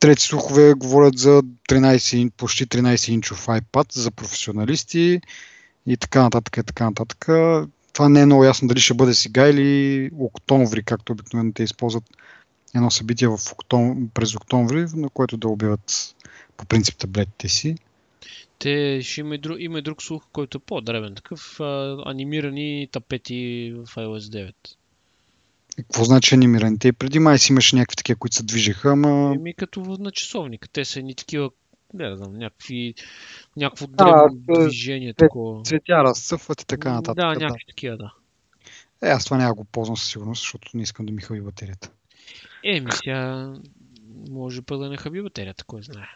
Трети слухове говорят за 13, почти 13 инчов iPad за професионалисти и така нататък и така нататък. Това не е много ясно дали ще бъде сега или октомври, както обикновено те използват едно събитие в октом... през октомври, на което да убиват по принцип таблетите си. Те ще има и друг, има и друг слух, който е по-дребен такъв. А, анимирани тапети в iOS 9. Какво значи анимирани? Те преди май си имаше някакви такива, които се движеха, ама... Еми като на часовника. Те са ни такива, не знам, някакви, някакво древно да, движение. Такова. Цветя разцъфват и така нататък. Да, някакви да. такива, да. Е, аз това няма го ползвам със сигурност, защото не искам да ми хаби батерията. Еми, сега може па да не хаби батерията, кой знае.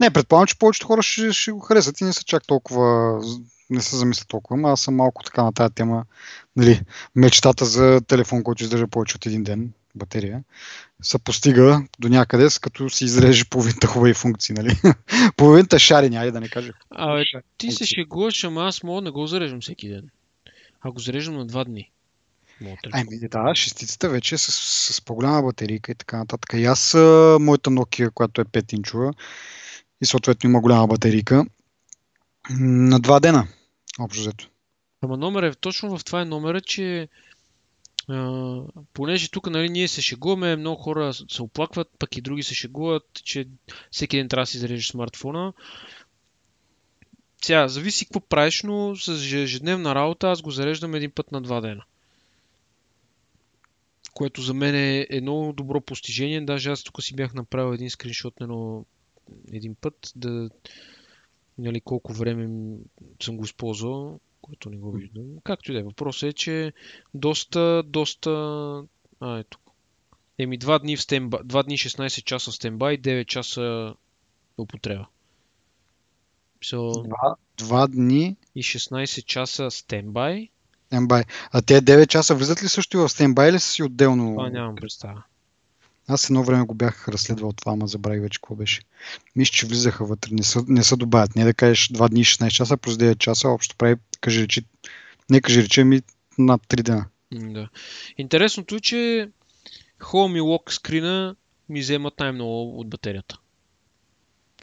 Не, предполагам, че повечето хора ще, ще го харесат и не са чак толкова, не се замислят толкова, но аз съм малко така на тази тема, нали, мечтата за телефон, който издържа повече от един ден, батерия, се постига до някъде, като си изрежи половината хубави функции, нали? половината шари, няма да не кажа. Абе, ти се шегуваш, ама аз мога да го зареждам всеки ден. А го зареждам на два дни. Ами да, шестицата вече е с, с, с по-голяма батерийка и така нататък. И аз, моята Nokia, която е 5 инчова, и съответно има голяма батерийка. На два дена, общо взето. Ама номер е, точно в това е номера, че а, понеже тук нали, ние се шегуваме, много хора се оплакват, пък и други се шегуват, че всеки ден трябва да си зарежеш смартфона. Сега, зависи какво правиш, но с ежедневна работа аз го зареждам един път на два дена. Което за мен е едно добро постижение. Даже аз тук си бях направил един скриншот на едно един път, да нали, колко време съм го използвал, което не го виждам. Както и да е. Въпросът е, че доста, доста... А, ето. Еми, два дни, в стенба... два дни 16 часа в стенбай, 9 часа употреба. So, два, два дни и 16 часа стенбай. Стенбай. А те 9 часа влизат ли също в стенбай или са си отделно? Това нямам представа. Аз едно време го бях разследвал това, ама забравих вече какво беше. Мисля, че влизаха вътре. Не са, не са добавят. Не да кажеш 2 дни 16 часа, плюс 9 часа, общо прави, кажи речи, не кажи речи, ми над 3 дена. Да. Интересното е, че Home и Lock скрина ми вземат най-много от батерията.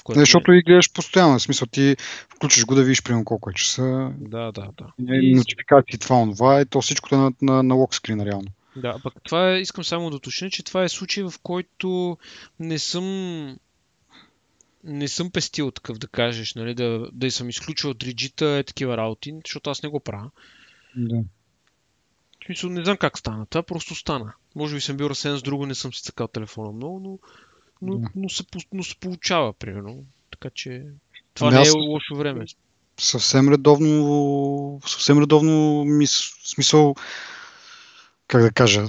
Което не, защото е... и гледаш постоянно. В смисъл ти включиш го да видиш примерно колко е часа. Да, да, да. И... Нотификации, това, това, и то всичко е на, на, на лок скрина реално. Да, пък това е, искам само да уточня, че това е случай, в който не съм не съм пестил такъв да кажеш, нали, да, да съм изключил от риджита е такива работи, защото аз не го правя. Да. В смисъл, не знам как стана. Това просто стана. Може би съм бил разсеян с друго, не съм си цъкал телефона много, но, но, да. но, се, но се получава, примерно. Така че това не е лошо време. Съвсем редовно, съвсем редовно ми, смисъл, как да кажа,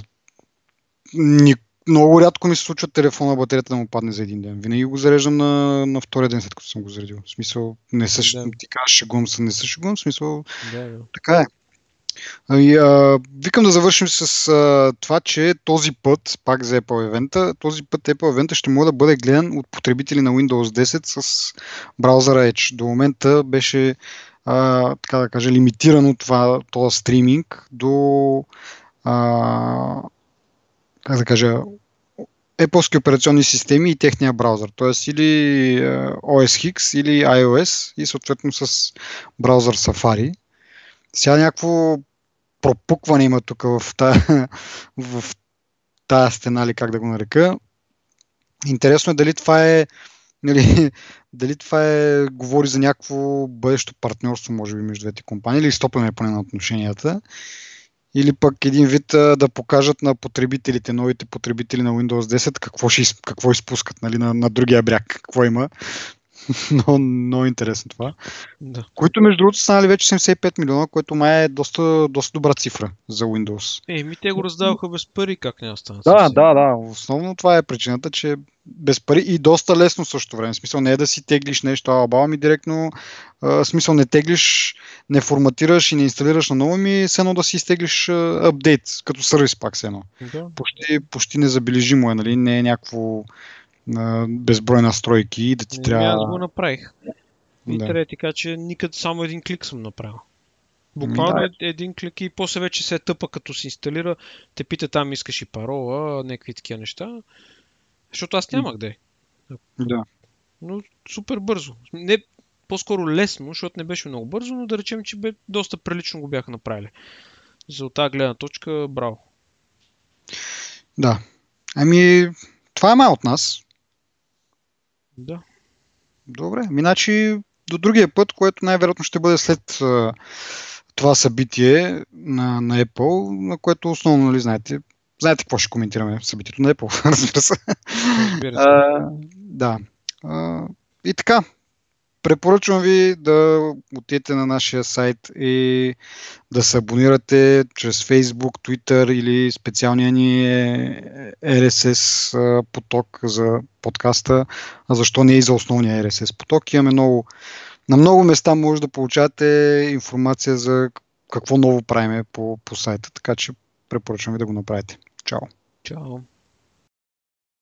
ни, много рядко ми се случва телефона батерията да му падне за един ден. Винаги го зареждам на, на втория ден, след като съм го заредил. В смисъл, не се, да. ти кажеш, шегувам се, не се шегувам, в смисъл, да, да. така е. И, а, викам да завършим с а, това, че този път, пак за Apple евента, този път Apple евента ще може да бъде гледан от потребители на Windows 10 с браузъра Edge. До момента беше, а, така да кажа, лимитирано това, това стриминг до а, как да кажа, Apple операционни системи и техния браузър. Т.е. или OS X или iOS и съответно с браузър Safari. Сега някакво пропукване има тук в тая, в тая стена, или как да го нарека. Интересно е дали това е нали, дали това е, говори за някакво бъдещо партньорство, може би, между двете компании, или стопване поне на отношенията или пък един вид да покажат на потребителите, новите потребители на Windows 10 какво, ще, какво изпускат нали, на, на другия бряг, какво има. много, много интересно това. Да. Които между другото станали вече 75 милиона, което май е доста, доста добра цифра за Windows. Е, ми те го раздаваха без пари, как не остана? Да, да, да. Основно това е причината, че без пари и доста лесно също време. В смисъл не е да си теглиш нещо, а ми директно, в смисъл не теглиш, не форматираш и не инсталираш на ново ми, все едно да си изтеглиш апдейт, като сервис пак все едно. Да. Почти, почти незабележимо е, нали? Не е някакво на безброй настройки и да ти Не, трябва... Аз го направих. И Да. трябва да ти кажа, че никъде само един клик съм направил. Буквално Ами е- един клик и после вече се е тъпа, като се инсталира, те пита там искаш и парола, някакви такива неща. Защото аз нямах да е. Да. Но супер бързо. Не, по-скоро лесно, защото не беше много бързо, но да речем, че бе доста прилично го бяха направили. За от тази гледна точка, браво. да. Ами, това е май от нас. Да. Добре, миначи до другия път, което най-вероятно ще бъде след а, това събитие на, на Apple, на което основно, нали, знаете, знаете какво ще коментираме събитието на Apple, разбира се. Разбира се. А, да. А, и така, препоръчвам ви да отидете на нашия сайт и да се абонирате чрез Facebook, Twitter или специалния ни е, RSS а, поток за подкаста, а защо не и за основния RSS поток. Имаме много, на много места може да получавате информация за какво ново правиме по, по сайта, така че препоръчвам ви да го направите. Чао! Чао.